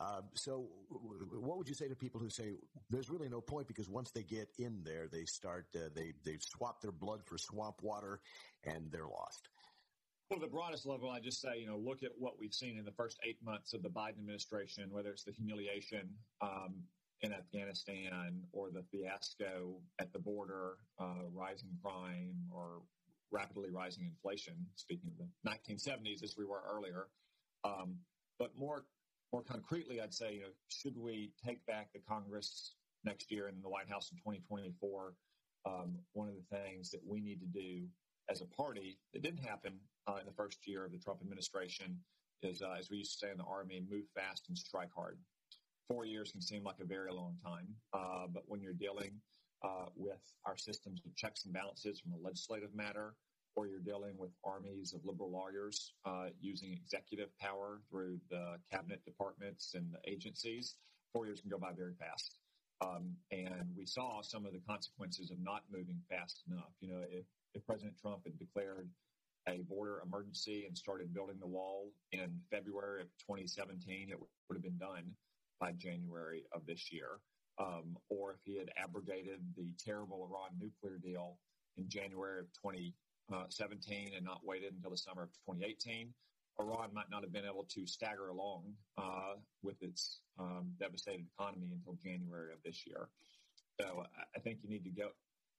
Uh, so, what would you say to people who say there's really no point because once they get in there, they start uh, they they swap their blood for swamp water, and they're lost. Well, the broadest level, I just say, you know, look at what we've seen in the first eight months of the Biden administration, whether it's the humiliation um, in Afghanistan or the fiasco at the border, uh, rising crime, or rapidly rising inflation. Speaking of the 1970s, as we were earlier, um, but more more concretely, I'd say, you know, should we take back the Congress next year and the White House in 2024? Um, one of the things that we need to do as a party that didn't happen uh, in the first year of the Trump administration is, uh, as we used to say in the Army, move fast and strike hard. four years can seem like a very long time, uh, but when you're dealing uh, with our systems of checks and balances from a legislative matter, or you're dealing with armies of liberal lawyers uh, using executive power through the cabinet departments and the agencies, four years can go by very fast. Um, and we saw some of the consequences of not moving fast enough. You know, if, if President Trump had declared a border emergency and started building the wall in February of 2017, it would have been done by January of this year. Um, or if he had abrogated the terrible Iran nuclear deal in January of 2017 and not waited until the summer of 2018, Iran might not have been able to stagger along uh, with its um, devastated economy until January of this year. So I think you need to go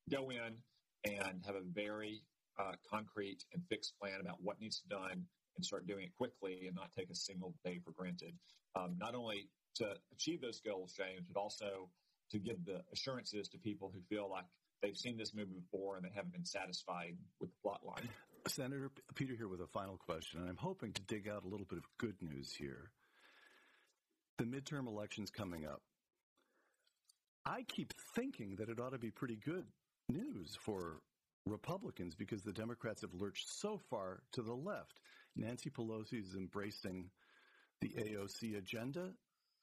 go in and have a very uh, concrete and fixed plan about what needs to be done and start doing it quickly and not take a single day for granted. Um, not only to achieve those goals, James, but also to give the assurances to people who feel like they've seen this movie before and they haven't been satisfied with the plot line. Senator Peter here with a final question, and I'm hoping to dig out a little bit of good news here. The midterm elections coming up. I keep thinking that it ought to be pretty good news for Republicans because the Democrats have lurched so far to the left. Nancy Pelosi is embracing the AOC agenda.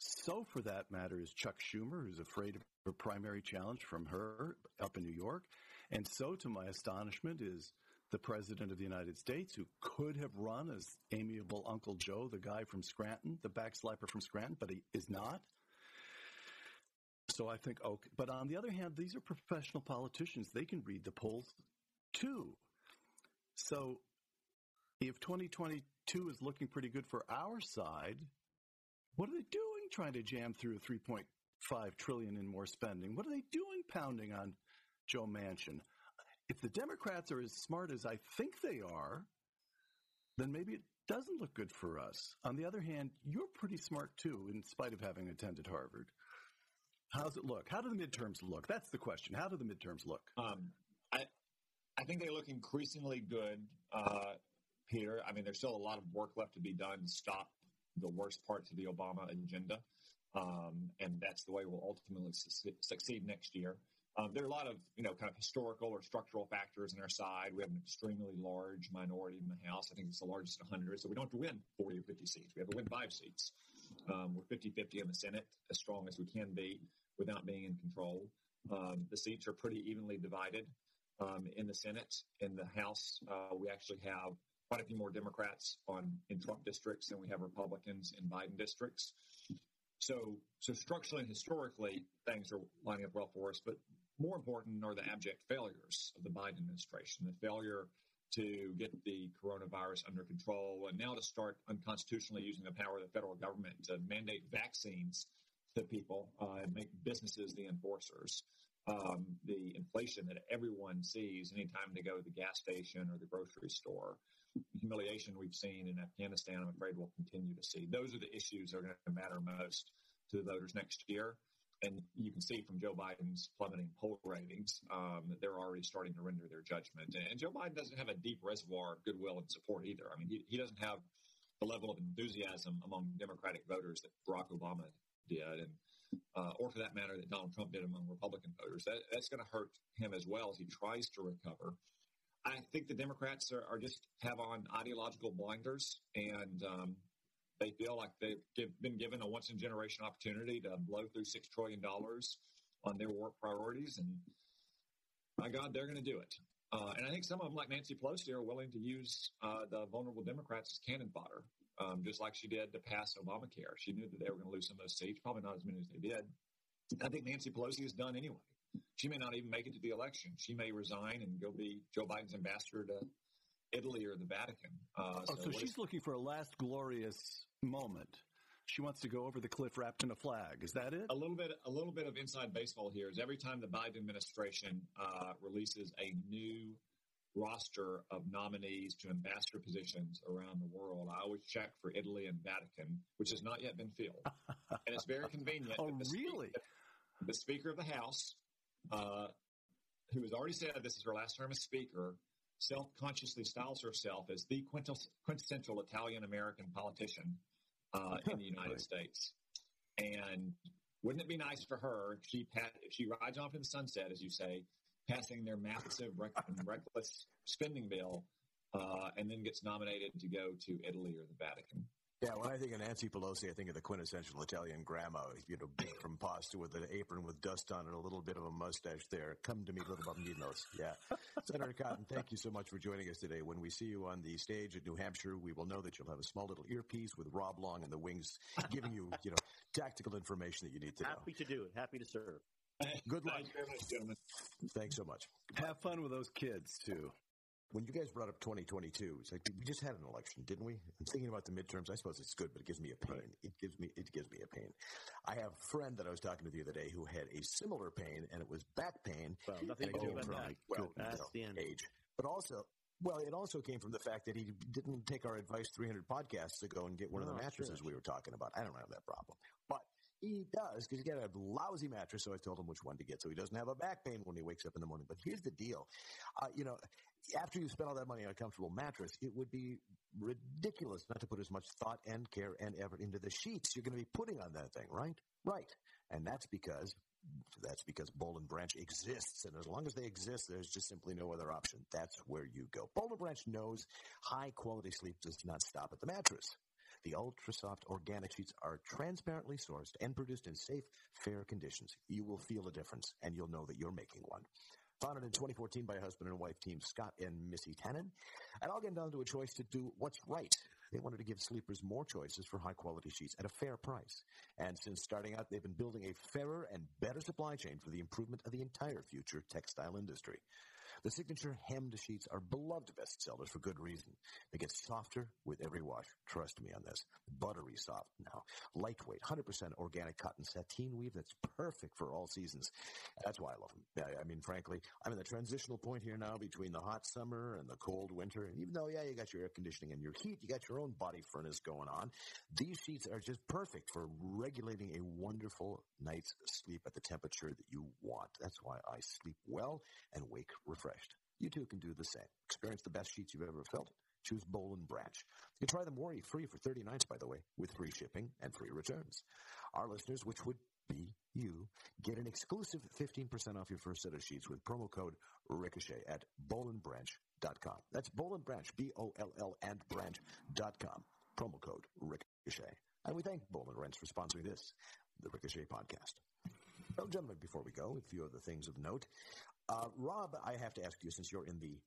So, for that matter, is Chuck Schumer, who's afraid of a primary challenge from her up in New York. And so, to my astonishment, is the President of the United States, who could have run as amiable Uncle Joe, the guy from Scranton, the backsliper from Scranton, but he is not. So I think, okay. But on the other hand, these are professional politicians. They can read the polls too. So if 2022 is looking pretty good for our side, what do they doing trying to jam through 3.5 trillion in more spending? What are they doing pounding on Joe Manchin? If the Democrats are as smart as I think they are, then maybe it doesn't look good for us. On the other hand, you're pretty smart too, in spite of having attended Harvard. How's it look? How do the midterms look? That's the question. How do the midterms look? Um, I, I think they look increasingly good, uh, Peter. I mean, there's still a lot of work left to be done to stop the worst parts of the Obama agenda. Um, and that's the way we'll ultimately su- succeed next year. Um, there are a lot of, you know, kind of historical or structural factors in our side. We have an extremely large minority in the House. I think it's the largest 100. So we don't have to win 40 or 50 seats. We have to win five seats. Um, we're 50 50 in the Senate, as strong as we can be without being in control. Um, the seats are pretty evenly divided um, in the Senate. In the House, uh, we actually have quite a few more Democrats on in Trump districts than we have Republicans in Biden districts. So, so structurally and historically, things are lining up well for us. But more important are the abject failures of the Biden administration, the failure to get the coronavirus under control, and now to start unconstitutionally using the power of the federal government to mandate vaccines to people uh, and make businesses the enforcers. Um, the inflation that everyone sees anytime they go to the gas station or the grocery store, humiliation we've seen in Afghanistan, I'm afraid we'll continue to see. Those are the issues that are going to matter most to the voters next year. And you can see from Joe Biden's plummeting poll ratings um, that they're already starting to render their judgment. And Joe Biden doesn't have a deep reservoir of goodwill and support either. I mean, he, he doesn't have the level of enthusiasm among Democratic voters that Barack Obama did, and uh, or for that matter, that Donald Trump did among Republican voters. That, that's going to hurt him as well as he tries to recover. I think the Democrats are, are just have on ideological blinders, and um, they feel like they've give, been given a once in generation opportunity to blow through six trillion dollars on their work priorities, and my God, they're going to do it. Uh, and I think some of them, like Nancy Pelosi, are willing to use uh, the vulnerable Democrats as cannon fodder, um, just like she did to pass Obamacare. She knew that they were going to lose some of those seats, probably not as many as they did. I think Nancy Pelosi has done anyway. She may not even make it to the election. She may resign and go be Joe Biden's ambassador to Italy or the Vatican. Uh, so, oh, so she's if, looking for a last glorious moment. She wants to go over the cliff wrapped in a flag. Is that it? A little bit, a little bit of inside baseball here is every time the Biden administration uh, releases a new roster of nominees to ambassador positions around the world, I always check for Italy and Vatican, which has not yet been filled, and it's very convenient. [LAUGHS] oh, the really? Speaker, the Speaker of the House, uh, who has already said this is her last term as Speaker, self-consciously styles herself as the quintessential Italian American politician uh, in the United right. States. And wouldn't it be nice for her if she pat, if she rides off to the sunset, as you say, passing their massive rec- reckless spending bill, uh, and then gets nominated to go to Italy or the Vatican? Yeah, when I think of Nancy Pelosi, I think of the quintessential Italian grandma, you know, big from pasta with an apron with dust on it, a little bit of a mustache there. Come to me, little bambinos. Yeah. Senator Cotton, thank you so much for joining us today. When we see you on the stage at New Hampshire, we will know that you'll have a small little earpiece with Rob Long and the wings giving you, you know, tactical information that you need to know. Happy to do it. Happy to serve. Good luck. Thank you very much, gentlemen. Thanks so much. Have fun with those kids too. When you guys brought up 2022, it's like we just had an election, didn't we? I'm thinking about the midterms. I suppose it's good, but it gives me a pain. It gives me it gives me a pain. I have a friend that I was talking to the other day who had a similar pain, and it was back pain. Well, nothing to do about from, that. Well, That's you know, the end. age, but also. Well, it also came from the fact that he didn't take our advice 300 podcasts ago and get one of Oh, the mattresses sure. we were talking about. I don't have that problem, but he does because he got a lousy mattress. So I told him which one to get, so he doesn't have a back pain when he wakes up in the morning. But here's the deal, uh, you know, after you spend all that money on a comfortable mattress, it would be ridiculous not to put as much thought and care and effort into the sheets you're going to be putting on that thing, right? Right. And that's because that's because Bowl and Branch exists, and as long as they exist, there's just simply no other option. That's where you go. Bowl and Branch knows high quality sleep does not stop at the mattress. The ultra soft organic sheets are transparently sourced and produced in safe, fair conditions. You will feel a difference, and you'll know that you're making one. Founded in 2014 by a husband and wife team Scott and Missy Tannen, it all came down to a choice to do what's right. They wanted to give sleepers more choices for high quality sheets at a fair price. And since starting out, they've been building a fairer and better supply chain for the improvement of the entire future textile industry. The signature hemmed sheets are beloved bestsellers for good reason. They get softer with every wash. Trust me on this. Buttery soft now. Lightweight, 100% organic cotton sateen weave that's perfect for all seasons. That's why I love them. I, mean, frankly, I'm in the transitional point here now between the hot summer and the cold winter. And even though, yeah, you got your air conditioning and your heat, you got your own body furnace going on. These sheets are just perfect for regulating a wonderful night's sleep at the temperature that you want. That's why I sleep well and wake refreshed. You too can do the same. Experience the best sheets you've ever felt. Choose Bowl and Branch. You can try them worry free for 30 nights, by the way, with free shipping and free returns. Our listeners, which would be you, get an exclusive 15% off your first set of sheets with promo code Ricochet at bowlandbranch.com. That's Bowl and Branch, B-O-L-L and branch.com. Promo code Ricochet. And we thank Bowl and Branch for sponsoring this, the Ricochet podcast. Well, gentlemen, before we go, a few other things of note. Uh, Rob, I have to ask you, since you're in the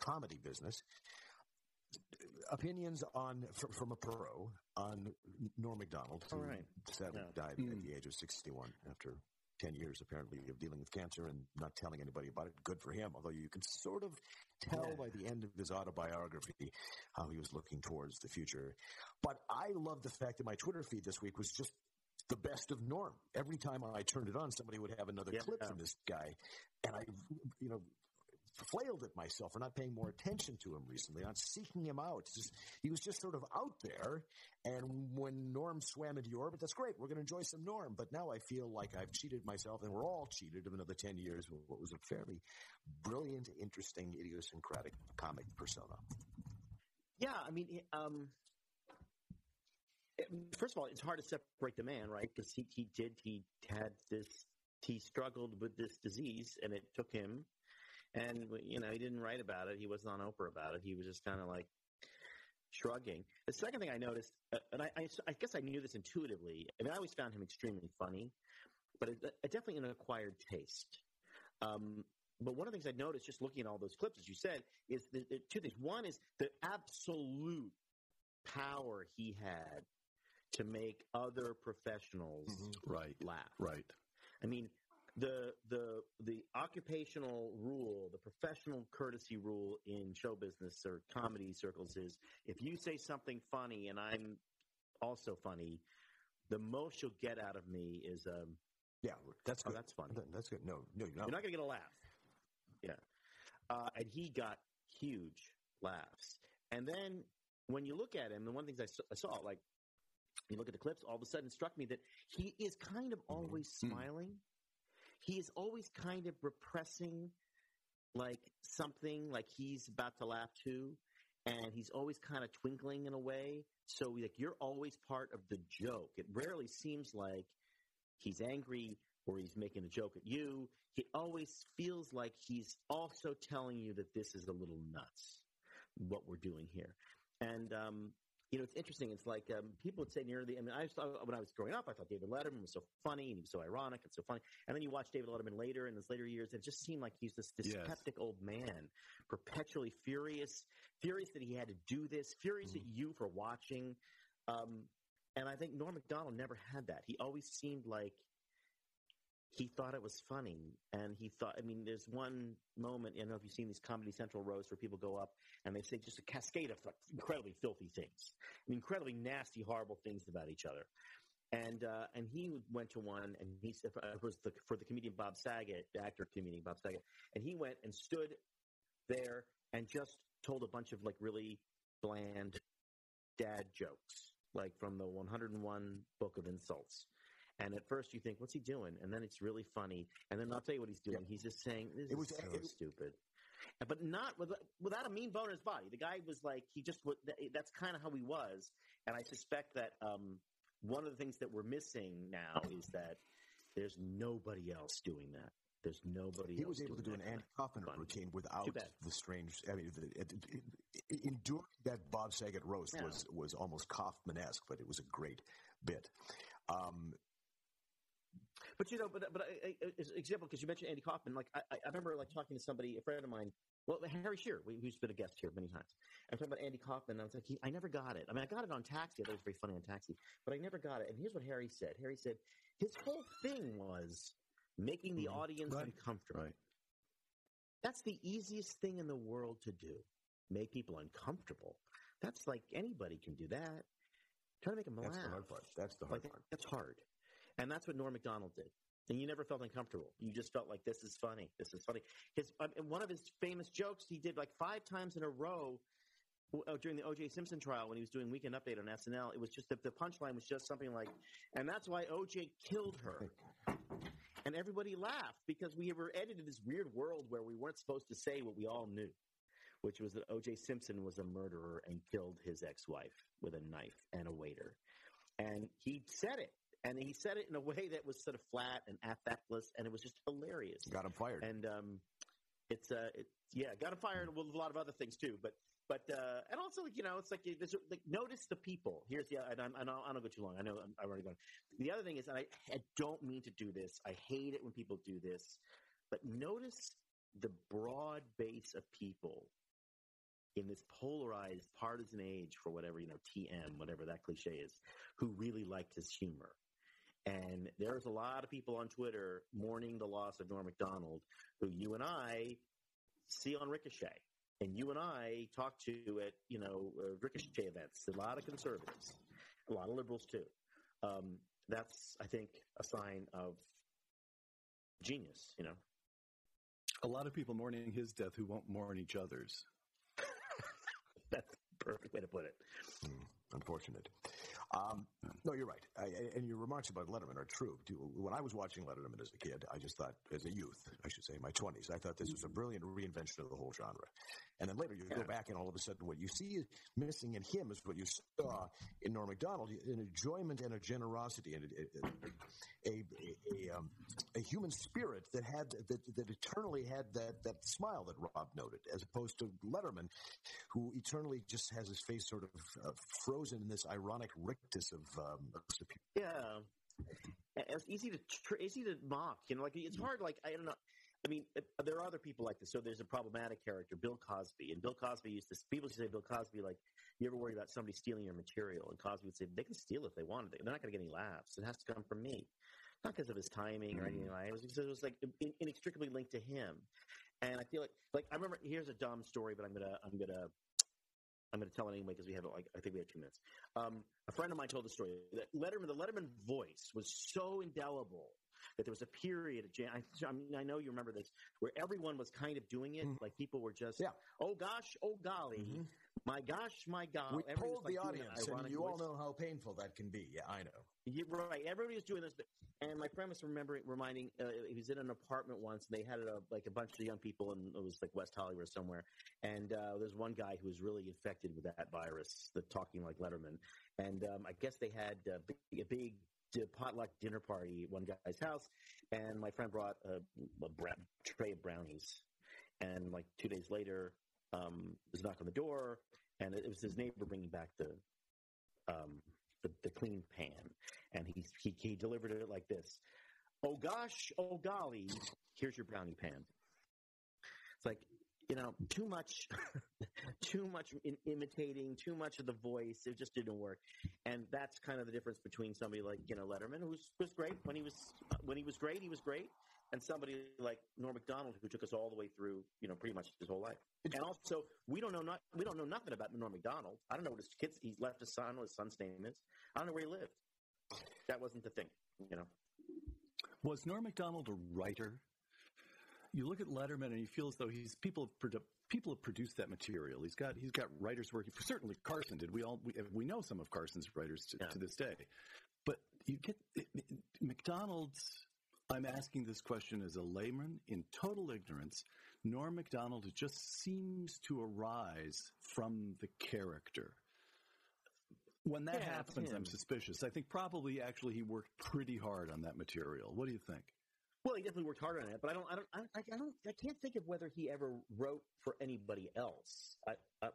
comedy business, opinions on from, from a pro on Norm Macdonald, who right. sadly Yeah. died at the age of 61 after 10 years apparently of dealing with cancer and not telling anybody about it. Good for him, although you can sort of tell by the end of his autobiography how he was looking towards the future. But I love the fact that my Twitter feed this week was just the best of Norm. Every time I turned it on, somebody would have another Yeah. clip from this guy. And I, you know, flailed at myself for not paying more attention to him recently, not seeking him out. Just, he was just sort of out there. And when Norm swam into your orbit, that's great. We're going to enjoy some Norm. But now I feel like I've cheated myself, and we're all cheated of another 10 years with what was a fairly brilliant, interesting, idiosyncratic comic persona. Yeah, I mean, um, first of all, it's hard to separate the man, right? Because he, he did, he had this, he struggled with this disease, and it took him. And you know, he didn't write about it. He wasn't on Oprah about it. He was just kind of like shrugging. The second thing I noticed, uh, and I, I, I guess I knew this intuitively. I mean, I always found him extremely funny, but it, it definitely an acquired taste. Um, but one of the things I noticed just looking at all those clips, as you said, is the, the two things. One is the absolute power he had to make other professionals Right. laugh. Right. I mean, the the the occupational rule, the professional courtesy rule in show business or comedy circles is if you say something funny and I'm also funny, the most you'll get out of me is um, Yeah, that's oh, good. that's funny. That's good. No, no, you're not. You're not. not going to get a laugh. Yeah. Uh, and he got huge laughs. And then when you look at him, the one things I saw, I saw, like, you look at the clips, all of a sudden it struck me that he is kind of always smiling. He is always kind of repressing, like, something like he's about to laugh too. and he's always kind of twinkling in a way. So like you're always part of the joke. It rarely seems like he's angry or he's making a joke at you. He always feels like he's also telling you that this is a little nuts what we're doing here. And um, you know, it's interesting. It's like um, people would say near the. I mean, I saw, when I was growing up, I thought David Letterman was so funny and he was so ironic and so funny. And then you watch David Letterman later in his later years, and it just seemed like he's this dyspeptic Yes. old man, perpetually furious, furious that he had to do this, furious at you for watching. Um, and I think Norm Macdonald never had that. He always seemed like he thought it was funny, and he thought. I mean, there's one moment. I don't know if you've seen these Comedy Central rows where people go up and they say just a cascade of like, incredibly filthy things, incredibly nasty, horrible things about each other. And uh, and he went to one, and he said uh, was the, for the comedian Bob Saget, the actor comedian Bob Saget, and he went and stood there and just told a bunch of like really bland dad jokes, like from the 101 book of insults. And at first you think, what's he doing? And then it's really funny. And then I'll tell you what he's doing. He's just saying, this It was- is so it- stupid. But not with, without a mean bone in his body. The guy was like, he just, that's kind of how he was. And I suspect that um, one of the things that we're missing now is that there's nobody else doing that. There's nobody He was able to do an Andy Kaufman routine without the strange. I mean, the, it, it, it, enduring that Bob Saget roast Yeah. was was almost Kaufman-esque, but it was a great bit. Um, But you know, but but I, I, as an example, because you mentioned Andy Kaufman, like I, I remember like talking to somebody, a friend of mine, well, Harry Shearer, who's been a guest here many times. I'm talking about Andy Kaufman, and I was like, he, I never got it. I mean, I got it on Taxi. I thought it was very funny on Taxi, but I never got it. And here's what Harry said. Harry said his whole thing was making the Mhm. audience Right. uncomfortable. Right. That's the easiest thing in the world to do. Make people uncomfortable. That's like anybody can do that. Try to make them that's laugh. the hard part. That's the hard Like part. that's hard, and that's what Norm Macdonald did. And you never felt uncomfortable. You just felt like this is funny. This is funny. His I one of his famous jokes he did like five times in a row uh, during the O.J. Simpson trial when he was doing Weekend Update on SNL. It was just the, the punchline was just something like, "And that's why O.J. killed her." And everybody laughed because we were edited this weird world where we weren't supposed to say what we all knew, which was that O.J. Simpson was a murderer and killed his ex-wife with a knife and a waiter. And he said it. And he said it in a way that was sort of flat and affectless, and it was just hilarious. Got him fired. And um, it's uh, it, yeah, got him fired with a lot of other things too. But but uh, and also like you know, it's like there's like notice the people. Here's the and I'm, I don't I don't go too long. I know I'm, I'm already going. The other thing is, and I, I don't mean to do this. I hate it when people do this. But notice the broad base of people in this polarized partisan age for whatever you know TM whatever that cliche is, who really liked his humor. And there's a lot of people on Twitter mourning the loss of Norm Macdonald, who you and I see on Ricochet, and you and I talk to at you know uh, Ricochet events. A lot of conservatives, a lot of liberals too. Um, that's I think a sign of genius. You know, A lot of people mourning his death who won't mourn each other's. [LAUGHS] that's the perfect way to put it. Unfortunate. Um, no, you're right. I, and your remarks about Letterman are true. When I was watching Letterman as a kid, I just thought, as a youth, I should say, in my 20s, I thought this was a brilliant reinvention of the whole genre. And then later you go back and all of a sudden what you see missing in him is what you saw in Norm MacDonald, an enjoyment and a generosity and a, a, a, a, um, a human spirit that had, that, that eternally had that, that smile that Rob noted, as opposed to Letterman, who eternally just has his face sort of uh, frozen in this ironic rictus of, um. Yeah, it's easy to tr- easy to mock. You know, like it's hard. Like I don't know. I mean, uh, there are other people like this. So there's a problematic character, Bill Cosby, and Bill Cosby used to. People used to say Bill Cosby, like, you ever worry about somebody stealing your material? And Cosby would say, they can steal if they want. They're not going to get any laughs. It has to come from me, not because of his timing or anything like. It was, because it was like in, inextricably linked to him. And I feel like, like I remember. Here's a dumb story, but I'm gonna, I'm gonna. I'm going to tell it anyway because we have like I think we have two minutes. Um, a friend of mine told the story that Letterman, the Letterman voice was so indelible that there was a period I, I mean I know you remember this where everyone was kind of doing it Mhm. like people were just Yeah. oh gosh oh golly Mhm. my gosh my god we Everybody told was, like, the audience, and you all know how painful that can be. Yeah, I know. Yeah, right. Everybody was doing this, but, and my friend was remembering, reminding. Uh, he was in an apartment once, and they had a, like a bunch of young people, and it was like West Hollywood or somewhere. And uh, there's one guy who was really infected with that virus, the talking like Letterman. And um, I guess they had a big, a big di- potluck dinner party at one guy's house, and my friend brought a, a tray of brownies. And like two days later, um, there's a knock on the door, and it, it was his neighbor bringing back the um, the, the clean pan, and he, he he delivered it like this: "Oh gosh, oh golly, here's your brownie pan." It's like you know, too much, [LAUGHS] too much in, imitating, too much of the voice. It just didn't work, and that's kind of the difference between somebody like you know Letterman, who was great when he was when he was great, he was great, and somebody like Norm Macdonald, who took us all the way through, you know, pretty much his whole life. And also, we don't know not we don't know nothing about Norm Macdonald. I don't know what his kids. He left his son. What his son's name is. I don't know where he lived. That wasn't the thing, you know. Was Norm Macdonald a writer? You look at Letterman and you feel as though he's people have produ- people have produced that material. He's got he's got writers working. Certainly Carson did. We all we, we know some of Carson's writers to, Yeah. to this day. But you get Macdonald's. I'm asking this question as a layman in total ignorance. Norm Macdonald it just seems to arise from the character. When that Yeah, happens, I'm suspicious. I think probably actually he worked pretty hard on that material. What do you think? Well, he definitely worked hard on it, but I don't, I don't, I, I I don't, I can't think of whether he ever wrote for anybody else. I, I,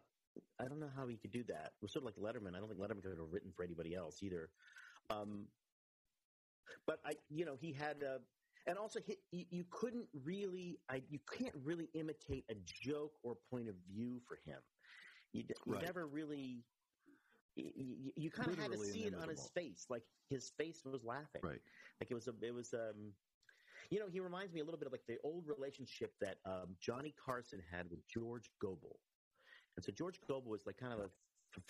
I don't know how he could do that. It was sort of like Letterman. I don't think Letterman could have written for anybody else either. Um, but I, you know, he had a, and also he, you, you couldn't really, I, you can't really imitate a joke or point of view for him. You, you Right. never really. You, you, you kind of had to see it on his face, like his face was laughing. Right. Like it was a, it was um, you know, he reminds me a little bit of like the old relationship that um, Johnny Carson had with George Gobel. And so George Gobel was like kind of a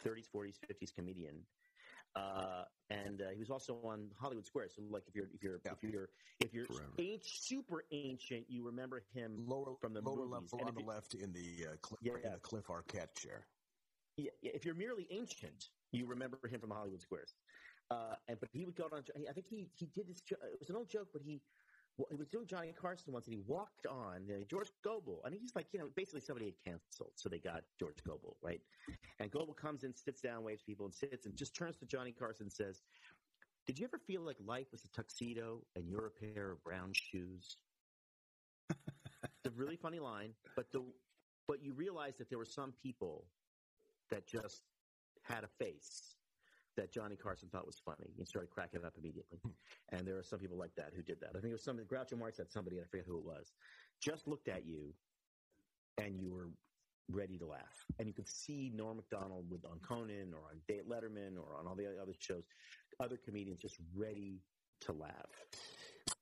30s, 40s, 50s comedian. Uh, and uh, he was also on Hollywood Squares. So like if you're if you're Yeah. if you're if you're super ancient, you remember him Lower from the lower movies. level on the left in the uh, Cliff, Yeah, in the Cliff Arquette chair. yeah, yeah, if you're merely ancient, you remember him from Hollywood Squares. Uh, and but he would go on. I think he he did this. It was an old joke, but he he was doing Johnny Carson once, and he walked on uh, George Gobel, and he's like, you know, basically somebody had canceled, so they got George Gobel, right? And Gobel comes in, sits down, waves people, and sits, and just turns to Johnny Carson and says, "Did you ever feel like life was a tuxedo and you're a pair of brown shoes?" it's a really funny line, but the but you realize that there were some people that just had a face that Johnny Carson thought was funny and started cracking up immediately. Hmm. And there are some people like that who did that. I think it was some Groucho Marx had somebody, I forget who it was, just looked at you and you were ready to laugh. And you could see Norm MacDonald with on Conan or on Dave Letterman or on all the other shows, other comedians just ready to laugh.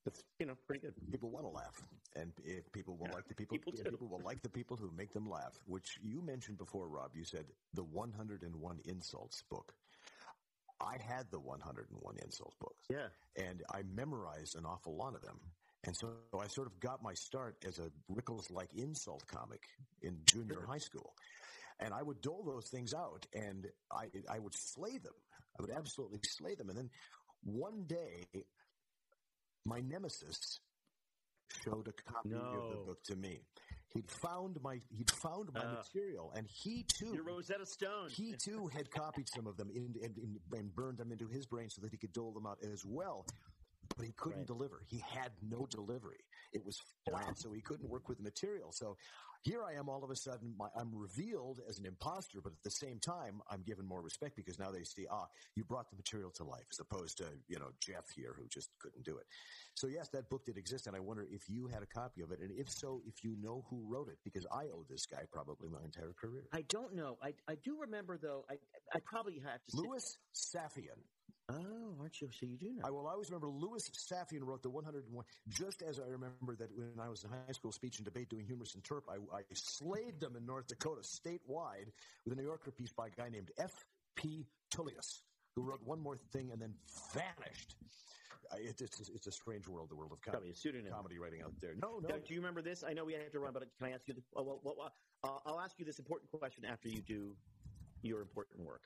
That's you know pretty good. People want to laugh, and if people will Yeah. like the people, People people will like the people who make them laugh. Which you mentioned before, Rob. You said the 101 insults book. I had the 101 insults books. Yeah. and I memorized an awful lot of them. And so I sort of got my start as a Rickles like insult comic in junior high school. And I would dole those things out and I, I would slay them. I would absolutely slay them. And then one day, my nemesis showed a copy of the book to me. He'd found my, he'd found my Ah. material and he too Your Rosetta Stone. he too had copied some of them in, and, and, and burned them into his brain so that he could dole them out as well. But he couldn't Right. deliver. He had no delivery. It was flat, so he couldn't work with the material. So here I am all of a sudden, my, I'm revealed as an imposter, but at the same time, I'm given more respect because now they see, ah, you brought the material to life as opposed to, you know, Jeff here who just couldn't do it. So yes, that book did exist, and I wonder if you had a copy of it, and if so, if you know who wrote it, because I owe this guy probably my entire career. I don't know. I, I do remember though. I I probably have to. Louis Safian. Oh, aren't you? So you do know. I will always remember Louis Safian wrote the 101, just as I remember that when I was in high school speech and debate doing humorous interp, I, I slayed them in North Dakota statewide with a New Yorker piece by a guy named F.P. Tullius, who wrote one more thing and then vanished. I, it, it's it's a strange world, the world of com- Probably a comedy writing out there. No, no. Now, do you remember this? I know we have to run, but can I ask you? The, oh, well, well, uh, I'll ask you this important question after you do your important work.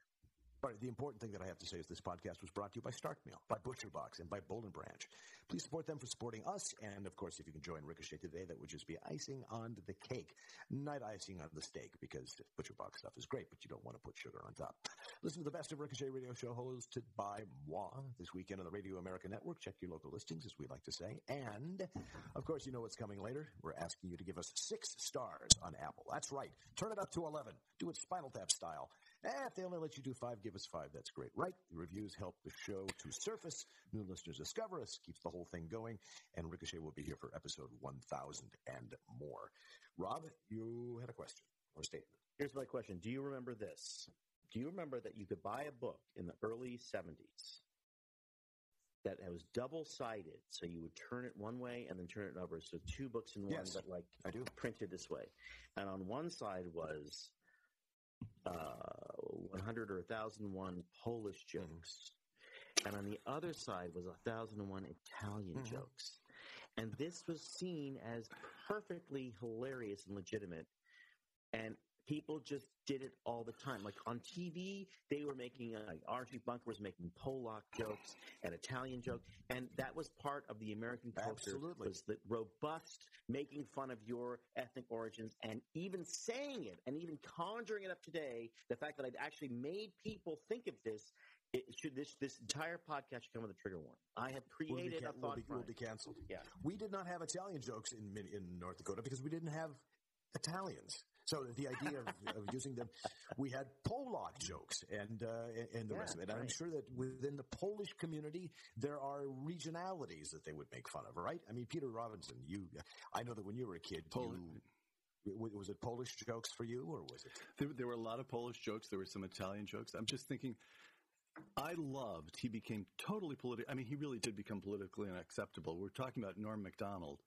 Right, the important thing that I have to say is this podcast was brought to you by Stark Meal, by Butcher Box, and by Bowl and Branch. Please support them for supporting us, and of course, if you can join Ricochet today, that would just be icing on the cake, not icing on the steak, because Butcher Box stuff is great, but you don't want to put sugar on top. Listen to the best of Ricochet Radio Show hosted by moi this weekend on the Radio America Network. Check your local listings, as we like to say, and of course, you know what's coming later. We're asking you to give us six stars on Apple. That's right. Turn it up to eleven. Do it Spinal Tap style. Eh, if they only let you do five, give us five. That's great. Right? The reviews help the show to surface. New listeners discover us, keeps the whole thing going, and Ricochet will be here for episode 1000 and more. Rob, you had a question or statement. Here's my question: Do you remember this? Do you remember that you could buy a book in the early '70s that was double sided, so you would turn it one way and then turn it over, so two books in one, Yes, but like I do. printed this way, and on one side was uh, 100 or 1001 Polish jokes, and on the other side was 1001 Italian Mhm. jokes. And this was seen as perfectly hilarious and legitimate. And people just did it all the time. Like on TV, they were making, uh, like Archie Bunker was making Polak jokes and Italian jokes. And that was part of the American culture. Absolutely. Was the robust making fun of your ethnic origins and even saying it and even conjuring it up today. The fact that I'd actually made people think of this. It should this this entire podcast should come with a trigger warning. I have created can- a thought be, we'll be canceled. Yeah. We did not have Italian jokes in in North Dakota because we didn't have Italians. So the idea of, of using them, we had Polak jokes and uh, and the Yeah, rest of it. And I'm sure that within the Polish community, there are regionalities that they would make fun of. Right? I mean, Peter Robinson. You, I know that when you were a kid, Pol- you, was it Polish jokes for you, or was it? There, there were a lot of Polish jokes. There were some Italian jokes. I'm just thinking, I loved, he became totally political. I mean, he really did become politically unacceptable. We're talking about Norm Macdonald.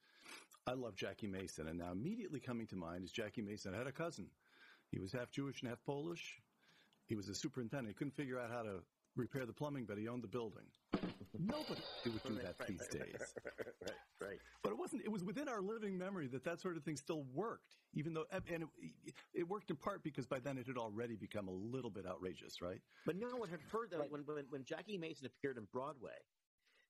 I love Jackie Mason. And now immediately coming to mind is Jackie Mason I had a cousin. He was half Jewish and half Polish. He was a superintendent. He couldn't figure out how to repair the plumbing, but he owned the building. Nobody would do that these days. [LAUGHS] right, right. But it wasn't. It was within our living memory that that sort of thing still worked, even though, and it, it worked in part because by then it had already become a little bit outrageous, right? But no one had heard that when, when when Jackie Mason appeared in Broadway.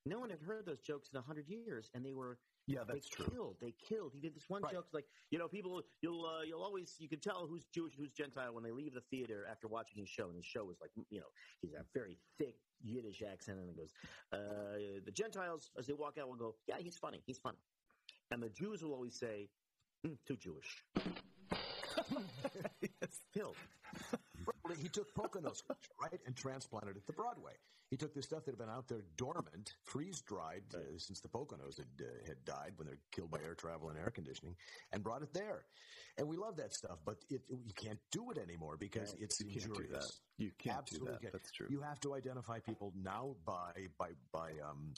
No one had heard those jokes in a hundred years, and they were Yeah, they that's true. killed. They killed. He did this one Right. joke like you know people you'll uh, you'll always you can tell who's Jewish and who's Gentile when they leave the theater after watching his show, and his show was like you know he's a very thick Yiddish accent, and he goes uh, the Gentiles as they walk out will go yeah he's funny he's funny, and the Jews will always say "Hmm, too Jewish [LAUGHS] [LAUGHS] yes. killed. Well, he took Pocono scripture, [LAUGHS] right, and transplanted it to Broadway. He took the stuff that had been out there dormant, freeze dried uh, since the Poconos had uh, had died when they're killed by air travel and air conditioning, and brought it there. And we love that stuff, but it, you can't do it anymore because Right. it's You can't do injurious. that. You can't Absolutely do that. can't. That's true. You have to identify people now by by by um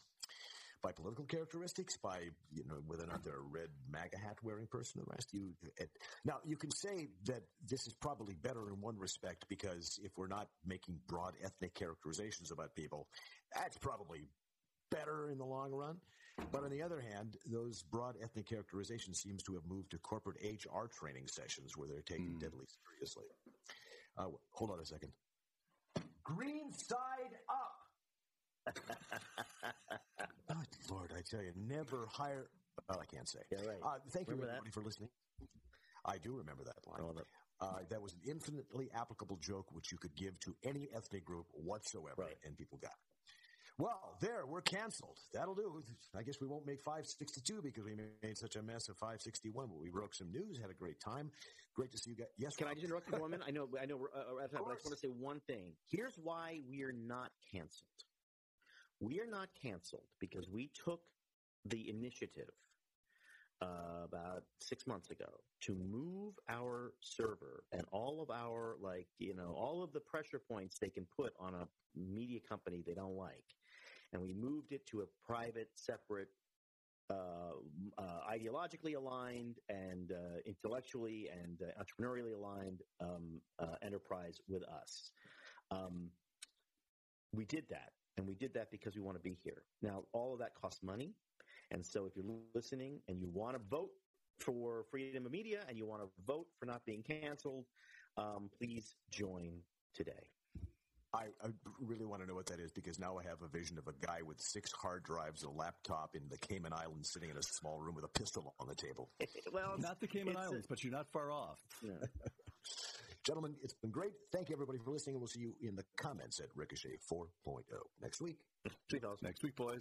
by political characteristics, by you know whether or not they're a red MAGA hat wearing person. The rest you it, now you can say that this is probably better in one respect because if we're not making broad ethnic characterizations about people, that's probably better in the long run. But on the other hand, those broad ethnic characterizations seems to have moved to corporate HR training sessions where they're taken Hmm. deadly seriously. Uh, hold on a second. Green side. Oh, Lord, I tell you, never hire. Well, I can't say. Yeah, right. Uh, thank you, Remember that? for listening. I do remember that line. I love it. Uh, that was an infinitely applicable joke which you could give to any ethnic group whatsoever, Right. and people got it. Well, there, we're canceled. That'll do. I guess we won't make 562 because we made such a mess of 561, but we broke some news, had a great time. Great to see you guys. Yes, Can I Rob? just interrupt you for one minute? I know, I know, we're, uh, we're out of time, but I just want to say one thing. Here's why we are not canceled. We are not canceled because we took the initiative uh, about six months ago to move our server and all of our, like, you know, all of the pressure points they can put on a media company they don't like. And we moved it to a private, separate uh, uh, ideologically aligned and uh, intellectually and uh, entrepreneurially aligned um, uh, enterprise with us. Um, we did that, And we did that because we want to be here. Now, all of that costs money. And so if you're listening and you want to vote for freedom of media and you want to vote for not being canceled, um, please join today. I, I really want to know what that is because now I have a vision of a guy with six hard drives, and a laptop in the Cayman Islands, sitting in a small room with a pistol on the table. [LAUGHS] well, Not the Cayman it's a- Islands, but you're not far off. yeah. [LAUGHS] Gentlemen, it's been great. Thank you, everybody, for listening, and we'll see you in the comments at Ricochet 4.0 next week. Sweet fellas. Next week, boys.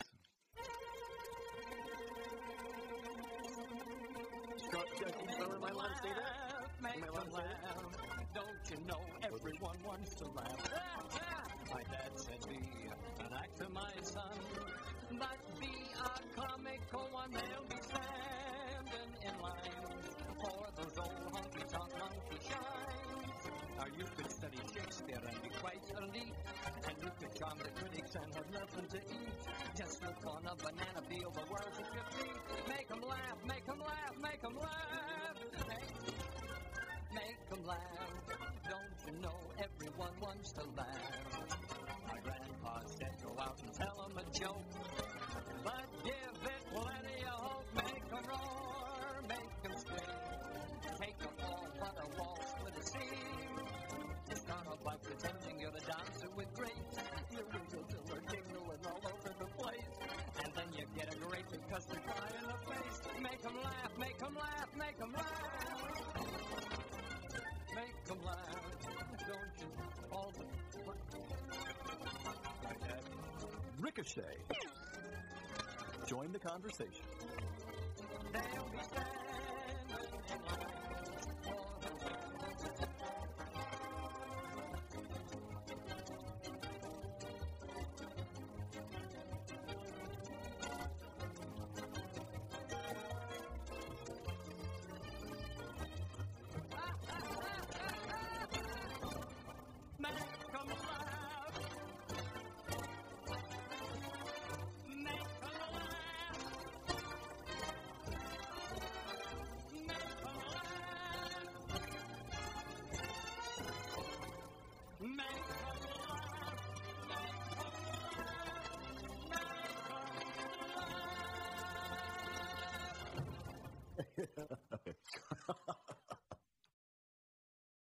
Am I allowed to say that? Make Am I allowed them to say that? laugh. Don't you know everyone wants to laugh? [LAUGHS] my dad said be an actor, my son, but be a comical one. They'll be standing in line for those old honky tonk monkey shines. Now you could study Shakespeare and be quite elite, and you could charm the critics and have nothing to eat. Just look on a banana peel, the world's at your feet. Make 'em laugh, make 'em laugh, make 'em laugh. Make make 'em laugh. Don't you know everyone wants to laugh? My grandpa said go out and tell 'em a joke, but give it plenty of hope. Make 'em roar, make 'em scream. Take a fall, but a waltz pretending you're the dancer with grace. You wiggle till all over the place. And then you get a great big custard pie in the face. Make them laugh, make them laugh, make them laugh. Make them laugh, don't you? All the Ricochet. Join the conversation. They'll be standing in line for the